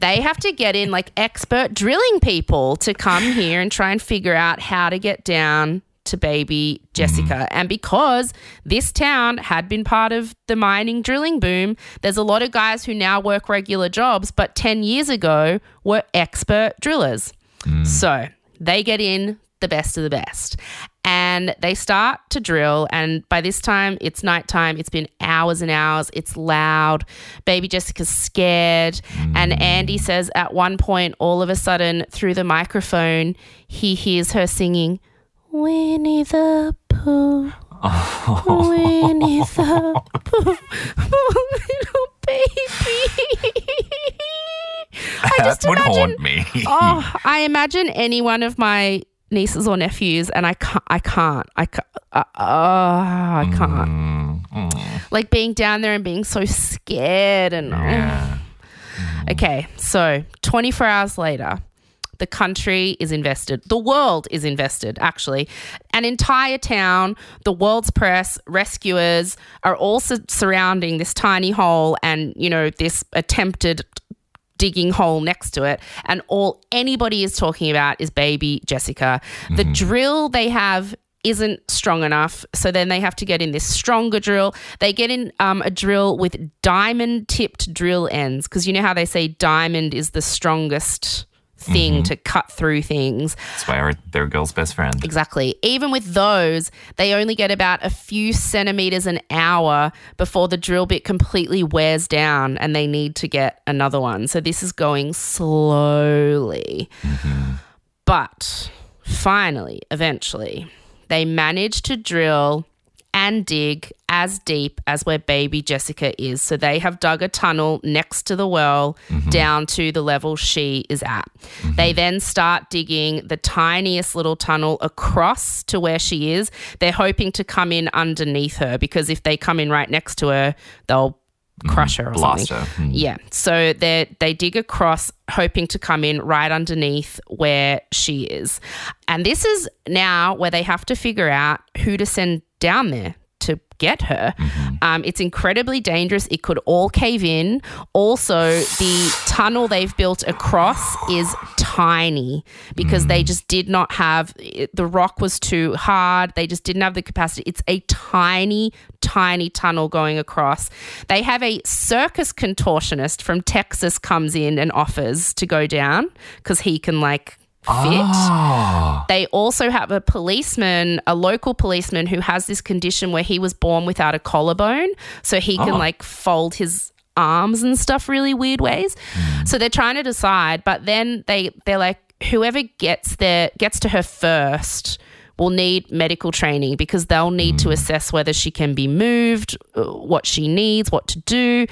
they have to get in like expert drilling people to come here and try and figure out how to get down to baby Jessica. Mm-hmm. And because this town had been part of the mining drilling boom, there's a lot of guys who now work regular jobs, but 10 years ago were expert drillers. Mm. So they get in the best of the best. And they start to drill. And by this time, it's nighttime. It's been hours and hours. It's loud. Baby Jessica's scared. And mm. Andy says at one point, all of a sudden, through the microphone, he hears her singing, Winnie the Pooh. Winnie the Pooh. Little baby. I that would imagine haunt me. oh, I imagine any one of my nieces or nephews, and I can't, I can't, I can't, uh, oh, I can't. Mm, Like being down there and being so scared and. yeah. Okay, so 24 hours later, the country is invested. The world is invested, actually. An entire town, the world's press, rescuers are all su- surrounding this tiny hole and, you know, this attempted digging hole next to it. And all anybody is talking about is baby Jessica. The drill they have isn't strong enough. So then they have to get in this stronger drill. They get in um, a drill with diamond tipped drill ends because you know how they say diamond is the strongest thing mm-hmm. to cut through things. That's why they're- a girl's best friend. Exactly. Even with those, they only get about a few centimeters an hour before the drill bit completely wears down and they need to get another one. So this is going slowly. Mm-hmm. But finally, eventually, they manage to drill and dig as deep as where baby Jessica is. So they have dug a tunnel next to the well mm-hmm. down to the level she is at. Mm-hmm. They then start digging the tiniest little tunnel across to where she is. They're hoping to come in underneath her because if they come in right next to her, they'll mm-hmm. crush her or Blast something. her. Mm. Yeah. So they they dig across, hoping to come in right underneath where she is. And this is now where they have to figure out who to send down there to get her. Um, it's incredibly dangerous. It could all cave in. Also, the tunnel they've built across is tiny because they just did not have it- the rock was too hard. They just didn't have the capacity. It's a tiny, tiny tunnel going across. They have a circus contortionist from Texas comes in and offers to go down because he can like fit. Oh, They also have a policeman, a local policeman who has this condition where he was born without a collarbone. So he can Oh. like fold his arms and stuff really weird ways. Hmm. So they're trying to decide, but then they they're like whoever gets there gets to her first will need medical training because they'll need to hmm. assess whether she can be moved, uh, what she needs, what to do.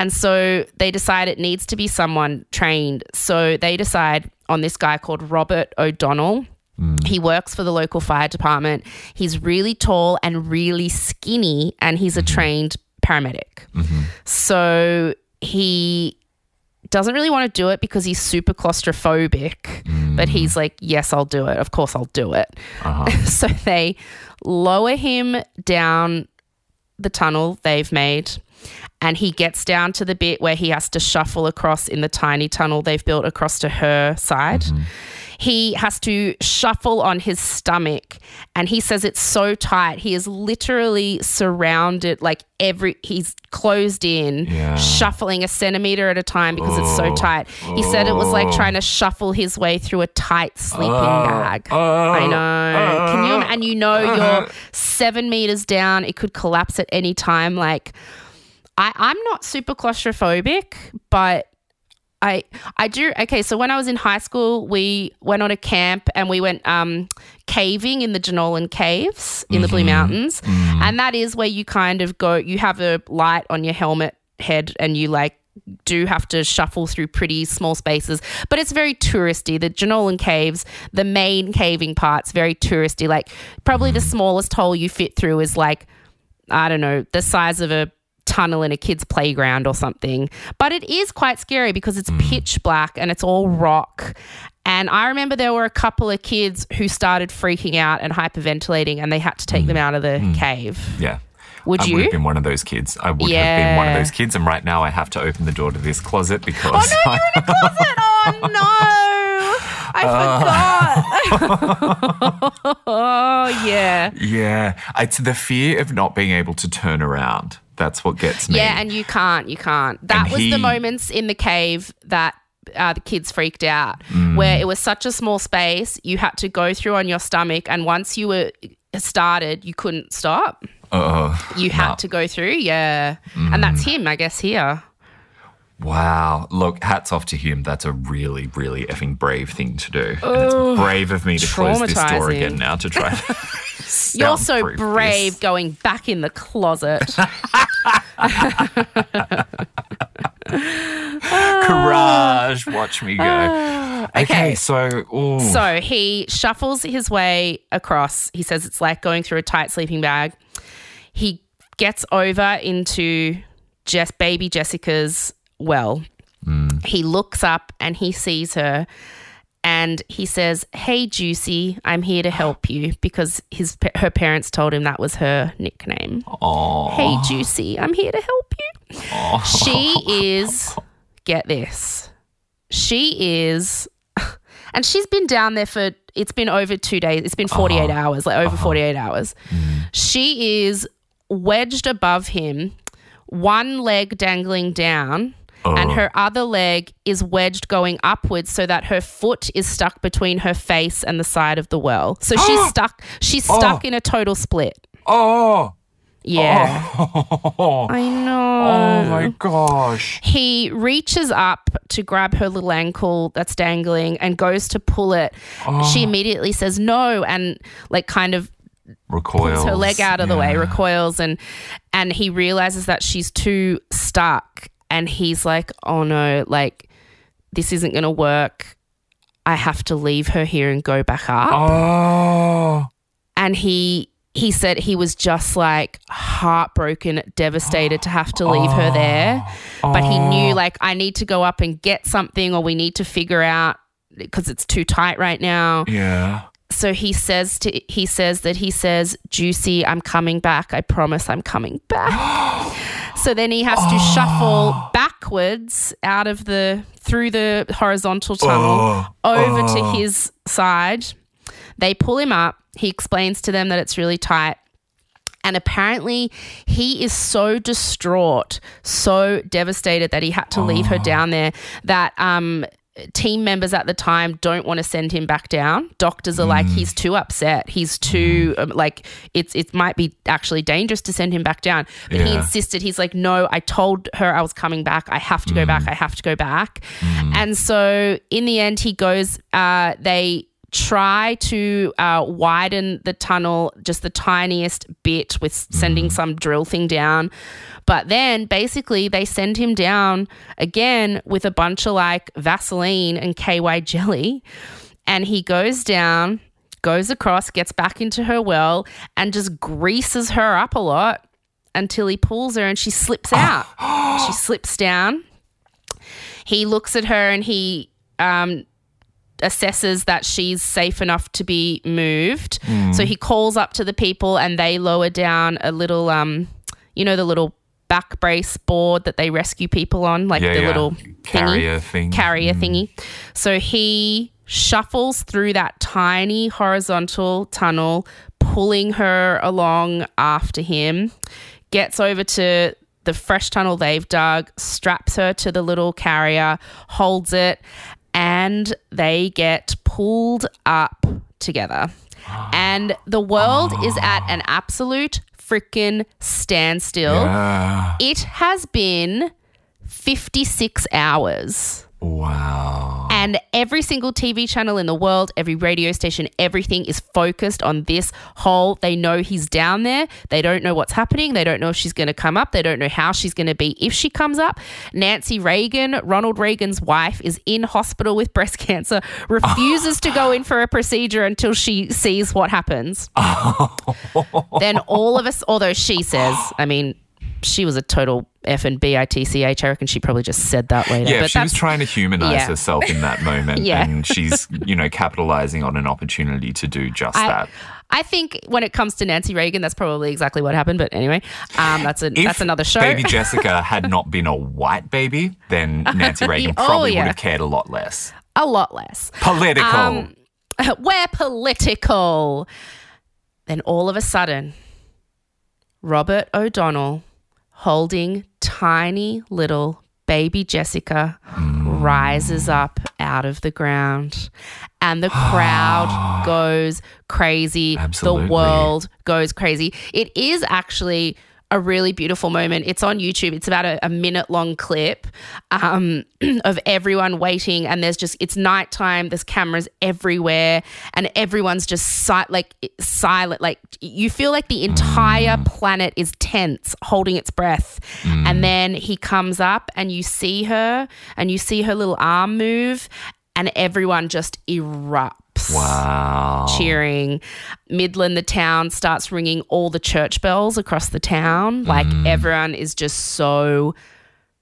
And so they decide it needs to be someone trained. So they decide on this guy called Robert O'Donnell. Mm. He works for the local fire department. He's really tall and really skinny, and he's a mm-hmm. trained paramedic. Mm-hmm. So he doesn't really want to do it because he's super claustrophobic, mm. but he's like, Yes, I'll do it. Of course, I'll do it. Uh-huh. so they lower him down the tunnel they've made. And he gets down to the bit where he has to shuffle across in the tiny tunnel they've built across to her side. Mm-hmm. He has to shuffle on his stomach, and he says it's so tight. He is literally surrounded, like every, he's closed in, Yeah. shuffling a centimeter at a time because it's so Oh. tight. He said it was like Oh. trying to shuffle his way through a tight sleeping Oh. bag. Oh. I know. Can you? Oh. And you know you're uh-huh. seven meters down. It could collapse at any time. Like, I, I'm not super claustrophobic, but I I do. Okay, so when I was in high school, we went on a camp and we went um, caving in the Jenolan Caves in the Blue mm-hmm. Mountains, mm. and that is where you kind of go. You have a light on your helmet head, and you like do have to shuffle through pretty small spaces, but it's very touristy. The Jenolan Caves, the main caving part's very touristy. Like probably the mm. smallest hole you fit through is like I don't know, the size of a tunnel in a kid's playground or something. But it is quite scary because it's mm. pitch black and it's all rock. And I remember there were a couple of kids who started freaking out and hyperventilating and they had to take mm. them out of the mm. cave. Yeah. Would I you? would have been one of those kids. I would have been one of those kids. And right now I have to open the door to this closet because Oh no, you're in a closet! Oh no! I forgot. oh yeah. Yeah. It's the fear of not being able to turn around. That's what gets me. Yeah, and you can't. You can't. That And was he- the moments in the cave that uh, the kids freaked out, Mm. where it was such a small space, you had to go through on your stomach, and once you were started, you couldn't stop. Uh, You had Nah. to go through, yeah. And Mm. that's him, I guess, here. Wow. Look, hats off to him. That's a really, really effing brave thing to do. and it's brave of me to close this door again now to try. You're so brave this. going back in the closet. Courage. Watch me go. Ah, okay. okay. So, ooh. So he shuffles his way across. He says it's like going through a tight sleeping bag. He gets over into Jess, baby Jessica's well. Mm. He looks up and he sees her and he says, "Hey Juicy, I'm here to help you because his her parents told him that was her nickname. Aw. Hey Juicy, I'm here to help you." She is get this. She is and she's been down there for it's been over 2 days. It's been 48 uh-huh. hours, like over uh-huh. 48 hours. Mm. She is wedged above him, one leg dangling down. And oh. her other leg is wedged going upwards so that her foot is stuck between her face and the side of the well. So she's oh. stuck she's stuck oh. in a total split. Oh. Yeah. Oh. I know. Oh my gosh. He reaches up to grab her little ankle that's dangling and goes to pull it. She immediately says no and like kind of Recoils. pulls her leg out of the way, recoils and and he realizes that she's too stuck and he's like, "Oh no, like this isn't going to work. I have to leave her here and go back up." Oh. and he he said he was just like heartbroken, devastated to have to leave her there. But he knew oh. like I need to go up and get something or we need to figure out because it's too tight right now. Yeah. So he says to he says that he says, "Juicy, I'm coming back. I promise I'm coming back." so then he has to shuffle backwards out of the through the horizontal tunnel over to his side. They pull him up. He explains to them that it's really tight. And apparently, he is so distraught, so devastated that he had to leave her down there that um, team members at the time don't want to send him back down. Doctors are like, he's too upset. He's too um, like it's it might be actually dangerous to send him back down. But he insisted. He's like, no, I told her I was coming back. I have to go back. I have to go back. And so in the end, he goes. Uh, they try to uh, widen the tunnel just the tiniest bit with sending some drill thing down. But then basically they send him down again with a bunch of like Vaseline and KY jelly. And he goes down, goes across, gets back into her well, and just greases her up a lot until he pulls her and she slips out. she slips down. He looks at her and he um, assesses that she's safe enough to be moved. So he calls up to the people and they lower down a little, um, you know, the little back brace board that they rescue people on, like Yeah, the yeah. little Carrier thingy, thing. carrier Mm. thingy. So he shuffles through that tiny horizontal tunnel, pulling her along after him, gets over to the fresh tunnel they've dug, straps her to the little carrier, holds it, and they get pulled up together. And the world is at an absolute freaking standstill. Yeah. It has been 56 hours. Wow. And every single TV channel in the world, every radio station, everything is focused on this hole. They know he's down there. They don't know what's happening. They don't know if she's going to come up. They don't know how she's going to be if she comes up. Nancy Reagan, Ronald Reagan's wife, is in hospital with breast cancer, refuses to go in for a procedure until she sees what happens. then all of us, although she says, I mean, she was a total F and B I T C H. I reckon she probably just said that later. Yeah, but she was trying to humanize yeah. herself in that moment. Yeah. And she's, you know, capitalizing on an opportunity to do just I, that. I think when it comes to Nancy Reagan, that's probably exactly what happened. But anyway, um, that's a, If that's another show. Baby Jessica had not been a white baby, then Nancy Reagan Oh, probably yeah. would have cared a lot less. a lot less. Political. Um, we're political. Then all of a sudden, Robert O'Donnell holding tiny little baby Jessica rises up out of the ground and the crowd goes crazy. Absolutely. The world goes crazy. It is actually a really beautiful moment. It's on YouTube. It's about a, a minute long clip um, of everyone waiting, and there's just it's nighttime. There's cameras everywhere, and everyone's just si- like silent. Like you feel like the entire planet is tense, holding its breath. And then he comes up, and you see her, and you see her little arm move, and everyone just erupts wow. cheering. Midland, the town, starts ringing all the church bells across the town. Like mm. everyone is just so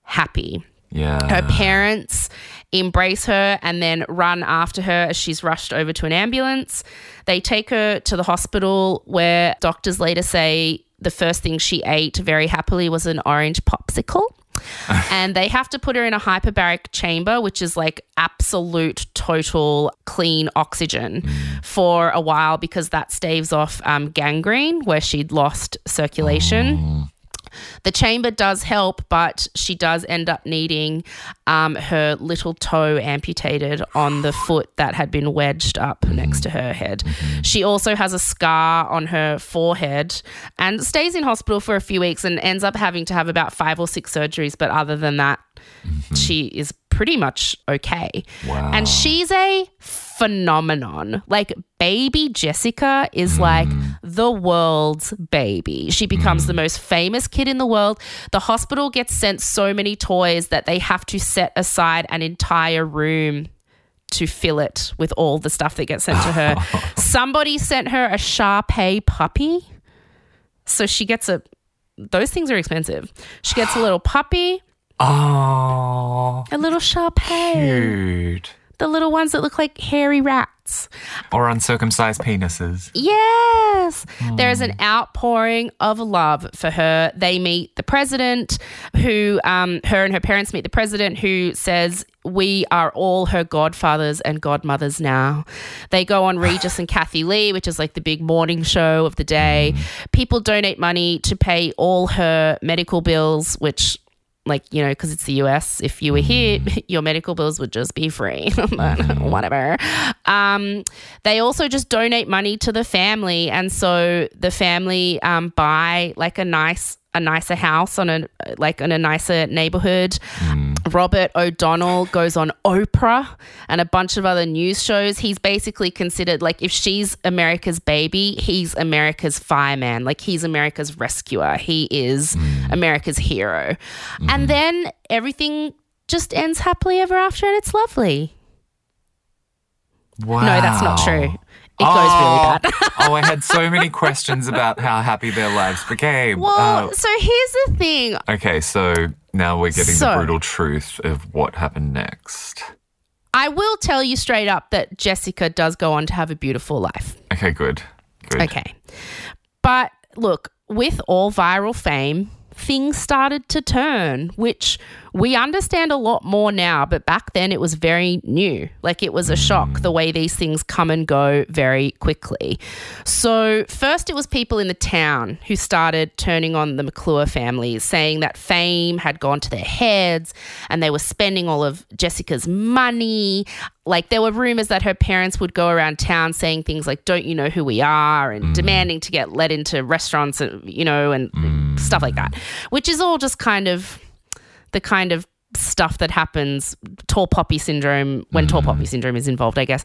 happy. Yeah. Her parents embrace her and then run after her as she's rushed over to an ambulance. They take her to the hospital where doctors later say the first thing she ate very happily was an orange popsicle. and they have to put her in a hyperbaric chamber, which is like absolute total clean oxygen for a while because that staves off um, gangrene where she'd lost circulation. The chamber does help, but she does end up needing um, her little toe amputated on the foot that had been wedged up mm-hmm. next to her head. Mm-hmm. She also has a scar on her forehead and stays in hospital for a few weeks and ends up having to have about five or six surgeries. But other than that, mm-hmm. she is pretty much okay. Wow. And she's a phenomenon. Like baby Jessica is like hmm. the world's baby. She becomes the hmm. most famous kid in the world. The hospital gets sent so many toys that they have to set aside an entire room to fill it with all the stuff that gets sent to her. Somebody sent her a Shar-Pei puppy. So she gets a those things are expensive. She gets a little puppy, Oh, a little sharp head. cute. The little ones that look like hairy rats. Or uncircumcised penises. Yes. There's an outpouring of love for her. They meet the president, who, um, her and her parents meet the president, who says, We are all her godfathers and godmothers now. They go on Regis and Kathie Lee, which is like the big morning show of the day. People donate money to pay all her medical bills, which like you know because it's the us if you were here your medical bills would just be free. But whatever. Um, they also just donate money to the family and so the family um, buy like a nice a nicer house on a like in a nicer neighborhood. Hmm. Robert o'donnell goes on oprah and a bunch of other news shows. He's basically considered like if she's america's baby he's america's fireman. Like he's america's rescuer. He is hmm. america's hero. Hmm. And then everything just ends happily ever after and it's lovely. Wow. no that's not true it goes really bad oh, I had so many questions about how happy their lives became. well Uh, so here's the thing okay, so now we're getting So- the brutal truth of what happened next. I will tell you straight up that Jessica does go on to have a beautiful life. Okay, good. Good. Okay. But look, with all viral fame, things started to turn, which we understand a lot more now, but back then it was very new. Like it was a shock the way these things come and go very quickly. So, first it was people in the town who started turning on the McClure families, saying that fame had gone to their heads and they were spending all of Jessica's money. Like there were rumors that her parents would go around town saying things like, Don't you know who we are? and mm. demanding to get let into restaurants, and, you know, and mm. stuff like that, which is all just kind of the kind of stuff that happens tall poppy syndrome when tall poppy mm. syndrome is involved i guess.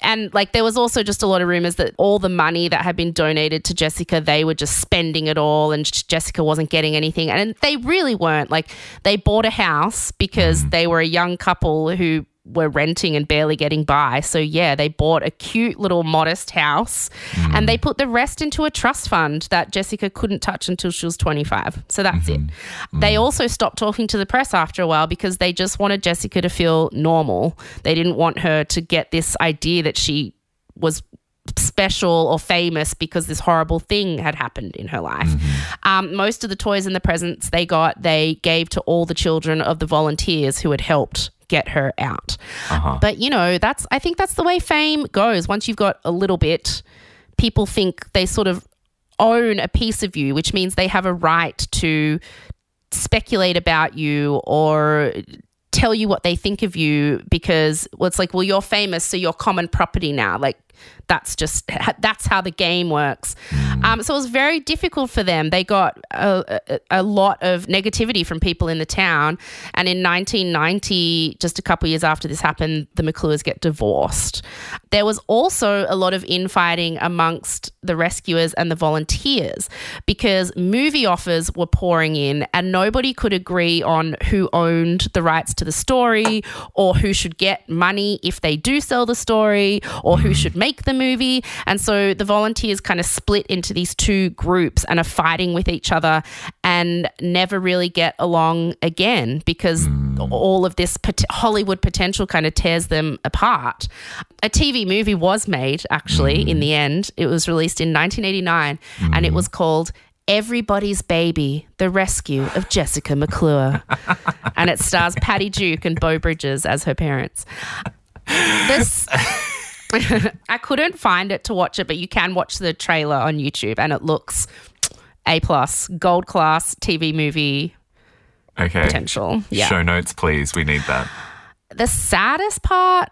And like there was also just a lot of rumors that all the money that had been donated to Jessica they were just spending it all and Jessica wasn't getting anything. And they really weren't. Like they bought a house because mm. they were a young couple who were renting and barely getting by. So, yeah, they bought a cute little modest house and they put the rest into a trust fund that Jessica couldn't touch until she was 25. So, that's it. Mm-hmm. They mm. also stopped talking to the press after a while because they just wanted Jessica to feel normal. They didn't want her to get this idea that she was special or famous because this horrible thing had happened in her life. Mm-hmm. Um, most of the toys and the presents they got, they gave to all the children of the volunteers who had helped get her out. Uh-huh. But you know, that's I think that's the way fame goes. Once you've got a little bit, people think they sort of own a piece of you, which means they have a right to speculate about you or tell you what they think of you because well, it's like, well, you're famous, so you're common property now. Like that's just that's how the game works. Um, so it was very difficult for them. They got a, a, a lot of negativity from people in the town, and in 1990, just a couple years after this happened, the McClures get divorced. There was also a lot of infighting amongst the rescuers and the volunteers because movie offers were pouring in, and nobody could agree on who owned the rights to the story or who should get money if they do sell the story or who should make the movie. And so the volunteers kind of split into these two groups and are fighting with each other and never really get along again because hmm. all of this pot- Hollywood potential kind of tears them apart. A TV movie was made actually in hmm. the end. It was released in 1989 and it hmm. was called Everybody's Baby, The Rescue of Jessica McClure. and it stars Patty Duke and Beau Bridges as her parents. This I couldn't find it to watch it, but you can watch the trailer on YouTube and it looks A plus, gold class TV movie Okay. potential. Yeah. Show notes, please. We need that. The saddest part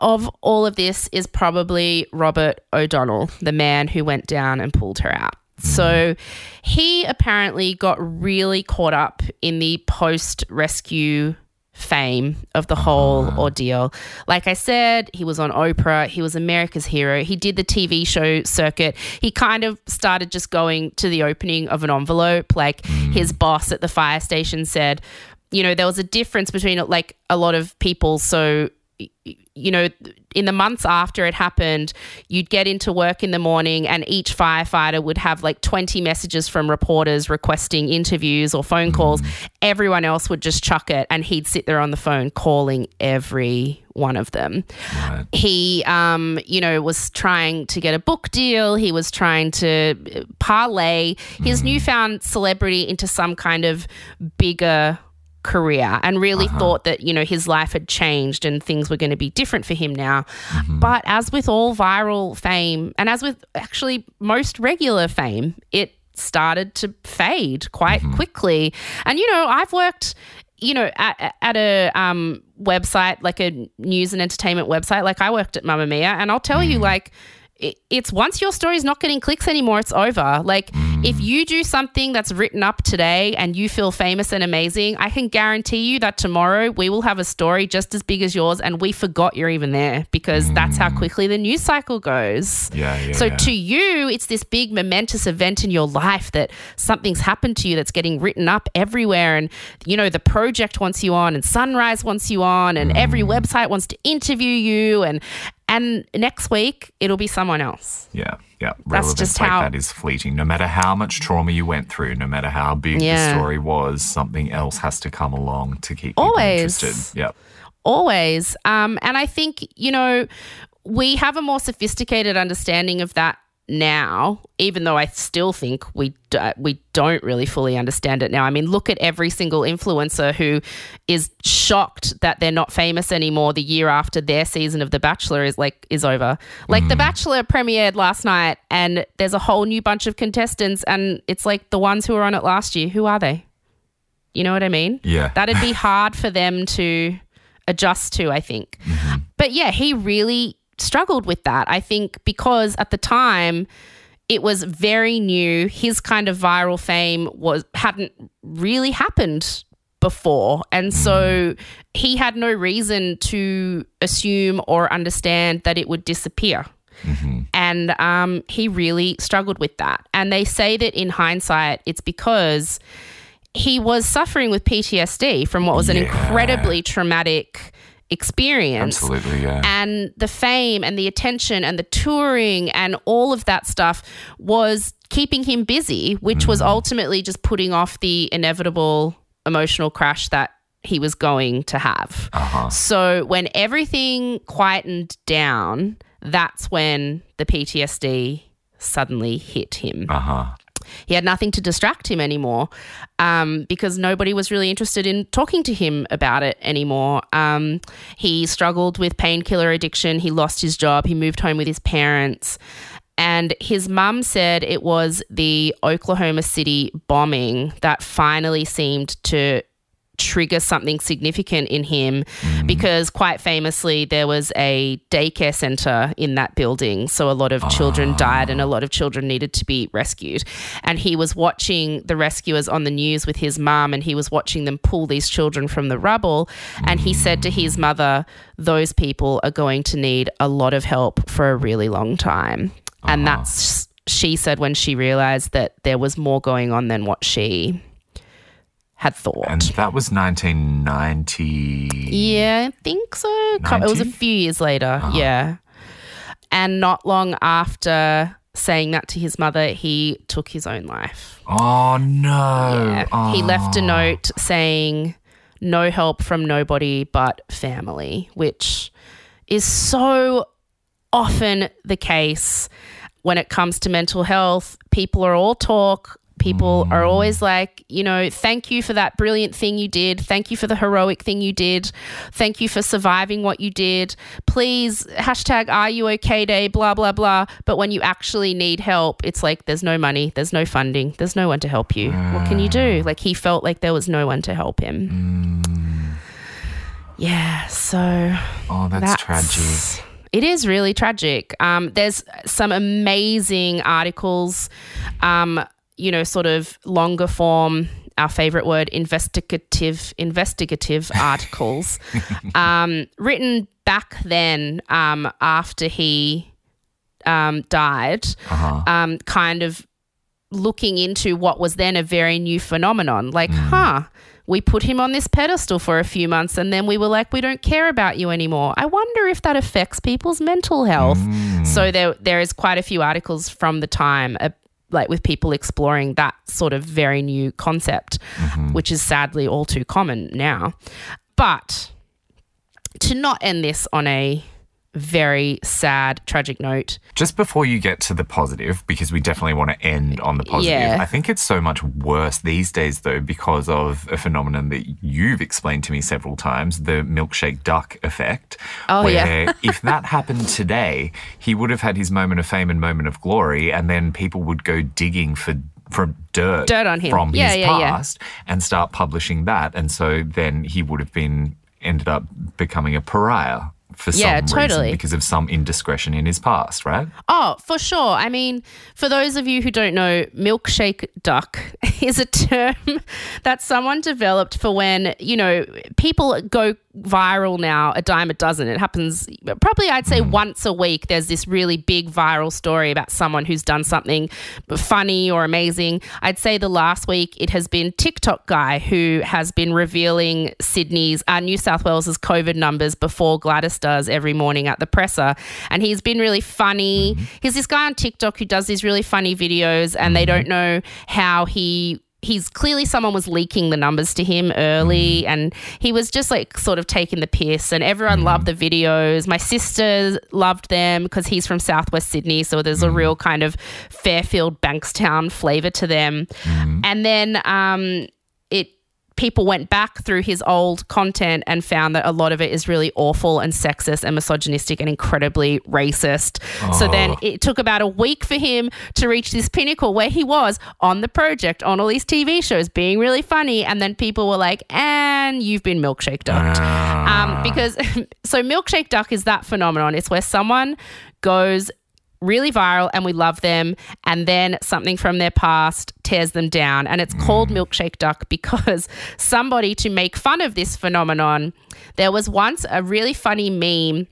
of all of this is probably Robert O'Donnell, the man who went down and pulled her out. Mm. So he apparently got really caught up in the post rescue fame of the whole ordeal. Like I said, he was on Oprah, he was America's hero. He did the TV show circuit. He kind of started just going to the opening of an envelope. Like hmm. his boss at the fire station said, you know, there was a difference between like a lot of people. So, you know, in the months after it happened, you'd get into work in the morning and each firefighter would have like 20 messages from reporters requesting interviews or phone calls. Everyone else would just chuck it and he'd sit there on the phone calling every one of them. Right. He, um, you know, was trying to get a book deal. He was trying to uh, parlay his newfound celebrity into some kind of bigger career and really uh-huh. thought that you know his life had changed and things were going to be different for him now. Mm-hmm. But as with all viral fame and as with actually most regular fame it started to fade quite mm-hmm. quickly. And you know i've worked you know at, at a um, website like a news and entertainment website. Like i worked at Mamamia and i'll tell you mm. like it, it's once your story's not getting clicks anymore, it's over. Like, mm. If you do something that's written up today and you feel famous and amazing, I can guarantee you that tomorrow we will have a story just as big as yours and we forgot you're even there because that's how quickly the news cycle goes. Yeah, yeah, So yeah. to you, it's this big momentous event in your life that something's happened to you that's getting written up everywhere. And, you know, the project wants you on and Sunrise wants you on and every Mm. website wants to interview you. And, and next week, it'll be someone else. Yeah, yeah. That's just like how- that is fleeting. No matter how much trauma you went through, no matter how big Yeah. the story was, something else has to come along to keep Always. interested. Yeah. always. Um, and I think, you know, we have a more sophisticated understanding of that now, even though I still think we do, uh, we don't really fully understand it now. I mean, look at every single influencer who is shocked that they're not famous anymore the year after their season of The Bachelor is like is over. Like The mm. Bachelor premiered last night and there's a whole new bunch of contestants and it's like the ones who were on it last year, who are they? You know what I mean? Yeah. That'd be hard for them to adjust to, I think. Mm-hmm. But yeah, he really struggled with that. I think because at the time it was very new. His kind of viral fame was hadn't really happened before. And so he had no reason to assume or understand that it would disappear. And um, he really struggled with that. And they say that in hindsight, it's because he was suffering with PTSD from what was an incredibly traumatic experience. Absolutely, yeah. And the fame and the attention and the touring and all of that stuff was keeping him busy, which was ultimately just putting off the inevitable emotional crash that he was going to have. Uh-huh. So when everything quietened down, that's when the PTSD suddenly hit him. Uh huh. He had nothing to distract him anymore um, because nobody was really interested in talking to him about it anymore. Um, he struggled with painkiller addiction. He lost his job. He moved home with his parents. And his mum said it was the Oklahoma City bombing that finally seemed to trigger something significant in him mm. because quite famously there was a daycare center in that building. So a lot of children ah. died and a lot of children needed to be rescued. And he was watching the rescuers on the news with his mum and he was watching them pull these children from the rubble. And he said to his mother those people are going to need a lot of help for a really long time. And ah. that's she said when she realized that there was more going on than what she had thought. And that was 1990. Yeah, I think so. Co- It was a few years later. Uh-huh. Yeah. And not long after saying that to his mother, he took his own life. Oh, no. Yeah. He left a Oh. note saying, no help from nobody but family, which is so often the case when it comes to mental health. People are all talk. People are always like, you know, thank you for that brilliant thing you did. Thank you for the heroic thing you did. Thank you for surviving what you did. Please, hashtag are you okay day, blah, blah, blah. But when you actually need help, it's like there's no money, there's no funding, there's no one to help you. What can you do? Like he felt like there was no one to help him. Yeah, so Oh, that's, tragic. it is really tragic. Um, there's some amazing articles, um, you know, sort of longer form. Our favorite word, investigative, investigative articles, um, written back then um, after he um, died, um, kind of looking into what was then a very new phenomenon. Like, huh, we put him on this pedestal for a few months and then we were like, we don't care about you anymore. I wonder if that affects people's mental health. So there, there is quite a few articles from the time. Uh, like with people exploring that sort of very new concept, mm-hmm. which is sadly all too common now. But to not end this on a very sad, tragic note, Just before you get to the positive, because we definitely want to end on the positive, Yeah. I think it's so much worse these days, though, because of a phenomenon that you've explained to me several times the milkshake duck effect. Oh, where yeah. if that happened today, he would have had his moment of fame and moment of glory, and then people would go digging for. For dirt, Dirt on him. from Yeah, his yeah, yeah. past and start publishing that. And so then he would have been ended up becoming a pariah for Yeah, some totally. reason because of some indiscretion in his past, right? Oh, for sure. I mean, for those of you who don't know, milkshake duck is a term that someone developed for when, you know, people go viral now a dime a dozen. It happens probably, I'd say, once a week. There's this really big viral story about someone who's done something funny or amazing. I'd say the last week it has been TikTok guy who has been revealing Sydney's, uh, New South Wales's COVID numbers before Gladys does every morning at the presser. And he's been really funny. Mm-hmm. He's this guy on TikTok who does these really funny videos, and they don't mm-hmm. know how he he's clearly someone was leaking the numbers to him early mm-hmm. and he was just like sort of taking the piss and everyone loved the videos. My sister loved them because he's from southwest sydney so there's a real kind of fairfield bankstown flavor to them. And then um, people went back through his old content and found that a lot of it is really awful and sexist and misogynistic and incredibly racist. So then it took about a week for him to reach this pinnacle where he was on the project, on all these TV shows, being really funny. And then people were like, and you've been milkshake ducked. Um, because, so milkshake duck is that phenomenon. It's where someone goes really viral and we love them. And then something from their past tears them down. And it's called mm. milkshake duck because somebody to make fun of this phenomenon there was once a really funny meme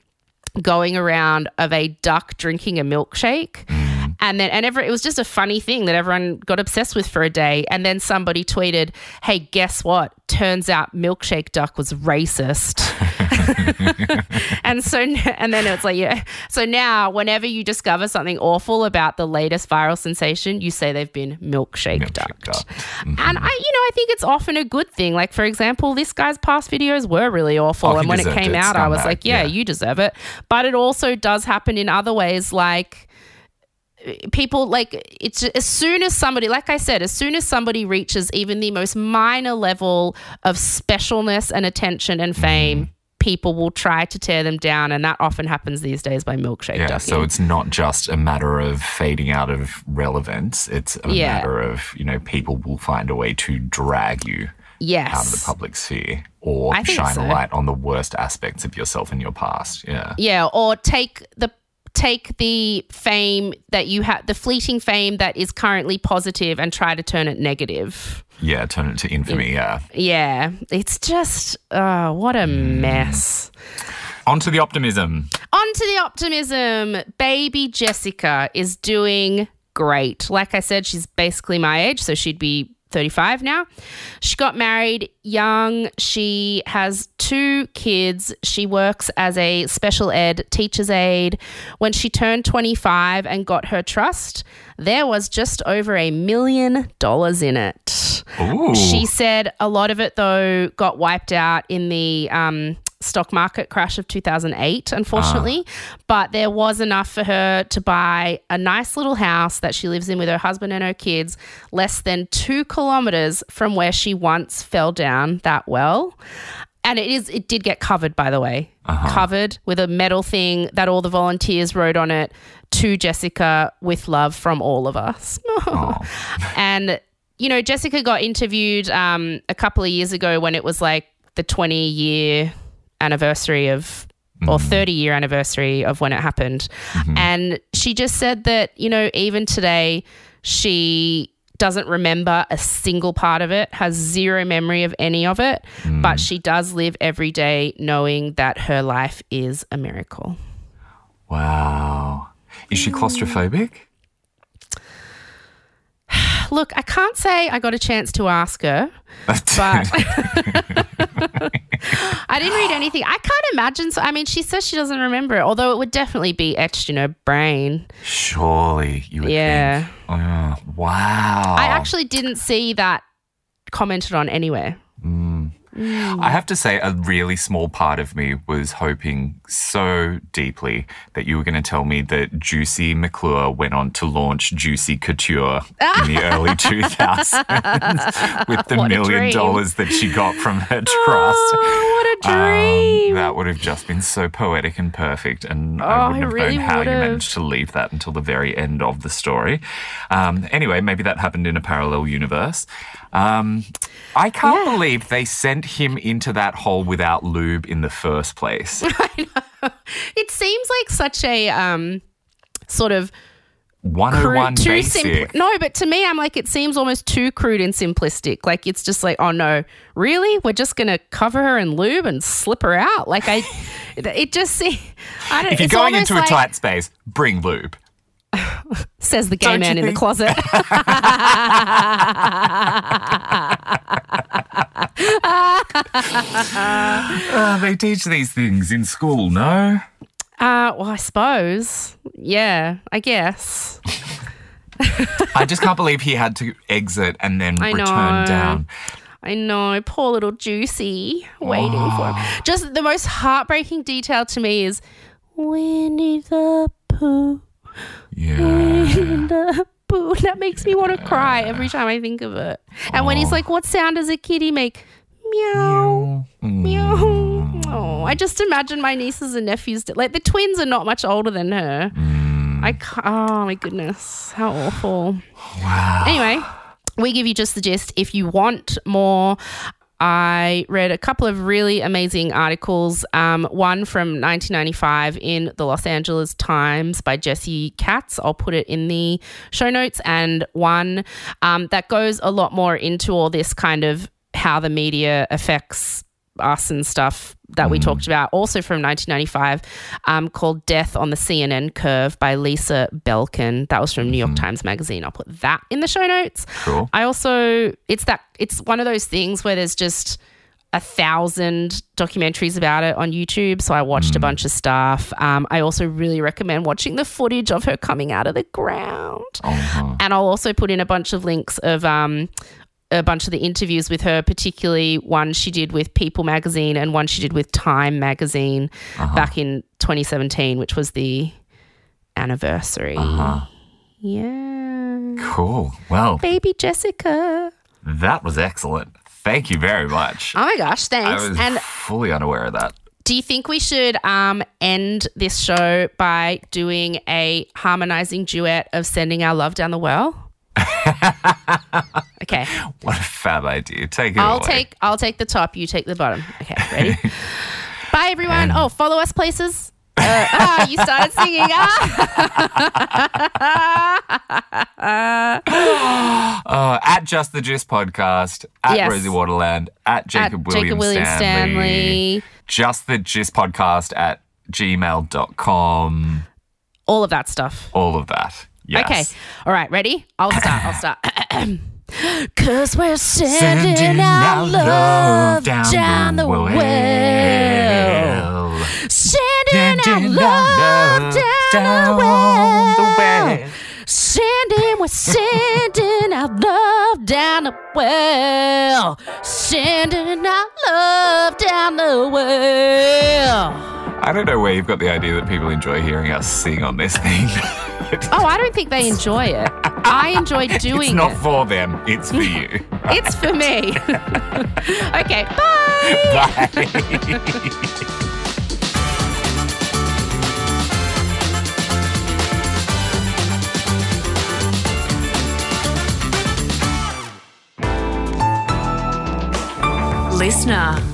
going around of a duck drinking a milkshake mm. And then and every, it was just a funny thing that everyone got obsessed with for a day. And then somebody tweeted hey guess what? Turns out milkshake duck was racist. And so and then it's like yeah. So now whenever you discover something awful about the latest viral sensation you say they've been milkshake, Milkshake ducked. ducked. Mm-hmm. and i you know i think it's often a good thing. Like for example this guy's past videos were really awful. Oh, and when it came it. out i was like yeah, Yeah. you deserve it. But it also does happen in other ways like people like it's as soon as somebody like i said as soon as somebody reaches even the most minor level of specialness and attention and fame mm. people will try to tear them down and that often happens these days by milkshake Yeah, ducking. so it's not just a matter of fading out of relevance. It's a Yeah. matter of, you know, people will find a way to drag you yes out of the public sphere or shine so. a light on the worst aspects of yourself in your past. Yeah. Yeah, or take the take the fame that you have the fleeting fame that is currently positive and try to turn it negative. Yeah, turn it to infamy. Yeah. Yeah, it's just oh, what a hmm. mess. On to the optimism. On to the optimism. Baby Jessica is doing great. Like I said, she's basically my age, so she'd be 35 now. She got married young. She has two kids. She works as a special ed teacher's aide. When she turned 25 and got her trust, there was just over a million dollars in it. Ooh. She said a lot of it, though, got wiped out in the um, stock market crash of 2008, unfortunately. But there was enough for her to buy a nice little house that she lives in with her husband and her kids, less than two kilometers from where she once fell down that well. And it is it did get covered, by the way. Covered with a metal thing that all the volunteers wrote on it to Jessica with love from all of us. and you know, Jessica got interviewed um, a couple of years ago when it was like the 20 year anniversary of or mm. 30 year anniversary of when it happened. Mm-hmm. And she just said that, you know, even today, she doesn't remember a single part of it, has zero memory of any of it, mm. but she does live every day knowing that her life is a miracle. Wow. Is she claustrophobic? Look, I can't say I got a chance to ask her, but I didn't read anything. I can't imagine. So, I mean, she says she doesn't remember it, although it would definitely be etched in her brain. Surely you would Yeah. think. Oh, wow. I actually didn't see that commented on anywhere. I have to say, a really small part of me was hoping so deeply that you were going to tell me that Juicy McClure went on to launch Juicy Couture in the early 2000s with the What million dollars that she got from her trust. Oh, what a Um, dream! that would have just been so poetic and perfect, and Oh, I wouldn't it have really known how you would've. managed to leave that until the very end of the story. Um, anyway, maybe that happened in a parallel universe. Um, I can't Yeah. believe they sent him into that hole without lube in the first place. It seems like such a um, sort of 101 crude, basic. simpl- No, but to me, I'm like, it seems almost too crude and simplistic. Like, it's just like, oh no, really? We're just gonna cover her in lube and slip her out? Like, I, it just I don't. Know. If you're going into a tight space, bring lube. says the gay Don't man in the closet. Uh, they teach these things in school, no? Uh, well, I suppose. Yeah, I guess. I just can't believe he had to exit and then I return know. down. I know, poor little Juicy waiting for him. Just the most heartbreaking detail to me is Winnie the Pooh, Yeah. Winnie the Pooh. That makes me want to cry every time I think of it. And when he's like, What sound does a kitty make? Meow. Meow. Mm. Oh, I just imagine my nieces and nephews. Like the twins are not much older than her. Mm. I can't, oh my goodness, how awful. Wow. Anyway, we give you just the gist. If you want more, I read a couple of really amazing articles. Um, one from 1995 in the Los Angeles Times by Jesse Katz. I'll put it in the show notes. And one um, that goes a lot more into all this kind of how the media affects us and stuff that we talked about, also from 1995, um, called Death on the CNN Curve by Lisa Belkin. That was from New York Times Magazine. I'll put that in the show notes. Cool. I also, it's that, it's one of those things where there's just a thousand documentaries about it on YouTube. So I watched a bunch of stuff. Um, I also really recommend watching the footage of her coming out of the ground. Uh-huh. And I'll also put in a bunch of links of um, a bunch of the interviews with her, particularly one she did with People magazine and one she did with Time magazine back in 2017, which was the anniversary. Uh-huh. Yeah. Cool. Well, Baby Jessica. that was excellent. Thank you very much. Oh my gosh, thanks. I was And fully unaware of that. do you think we should um, end this show by doing a harmonizing duet of sending our love down the well? okay. What a fab idea. Take it I'll away. take I'll take the top, you take the bottom. Okay, ready? Bye everyone. Oh, follow us places. Uh, ah, you started singing. Ah. Uh, at Just the Gist podcast, at Yes. Rosie Waterland, at Jacob, At William, Jacob William Stanley, Stanley. Just the Gist podcast at gmail.com. All of that stuff. All of that. Yes. Okay. All right, ready? I'll start. I'll start. Cause we're sending, our love down, the well. Sending our love down, the well. Sending, we're sending our love down the well. Sending our love down the well. I don't know where you've got the idea that people enjoy hearing us sing on this thing. Oh, I don't think they enjoy it. I enjoy doing it's not it. for them, it's for you. It's for me. okay, bye. Bye. Listener.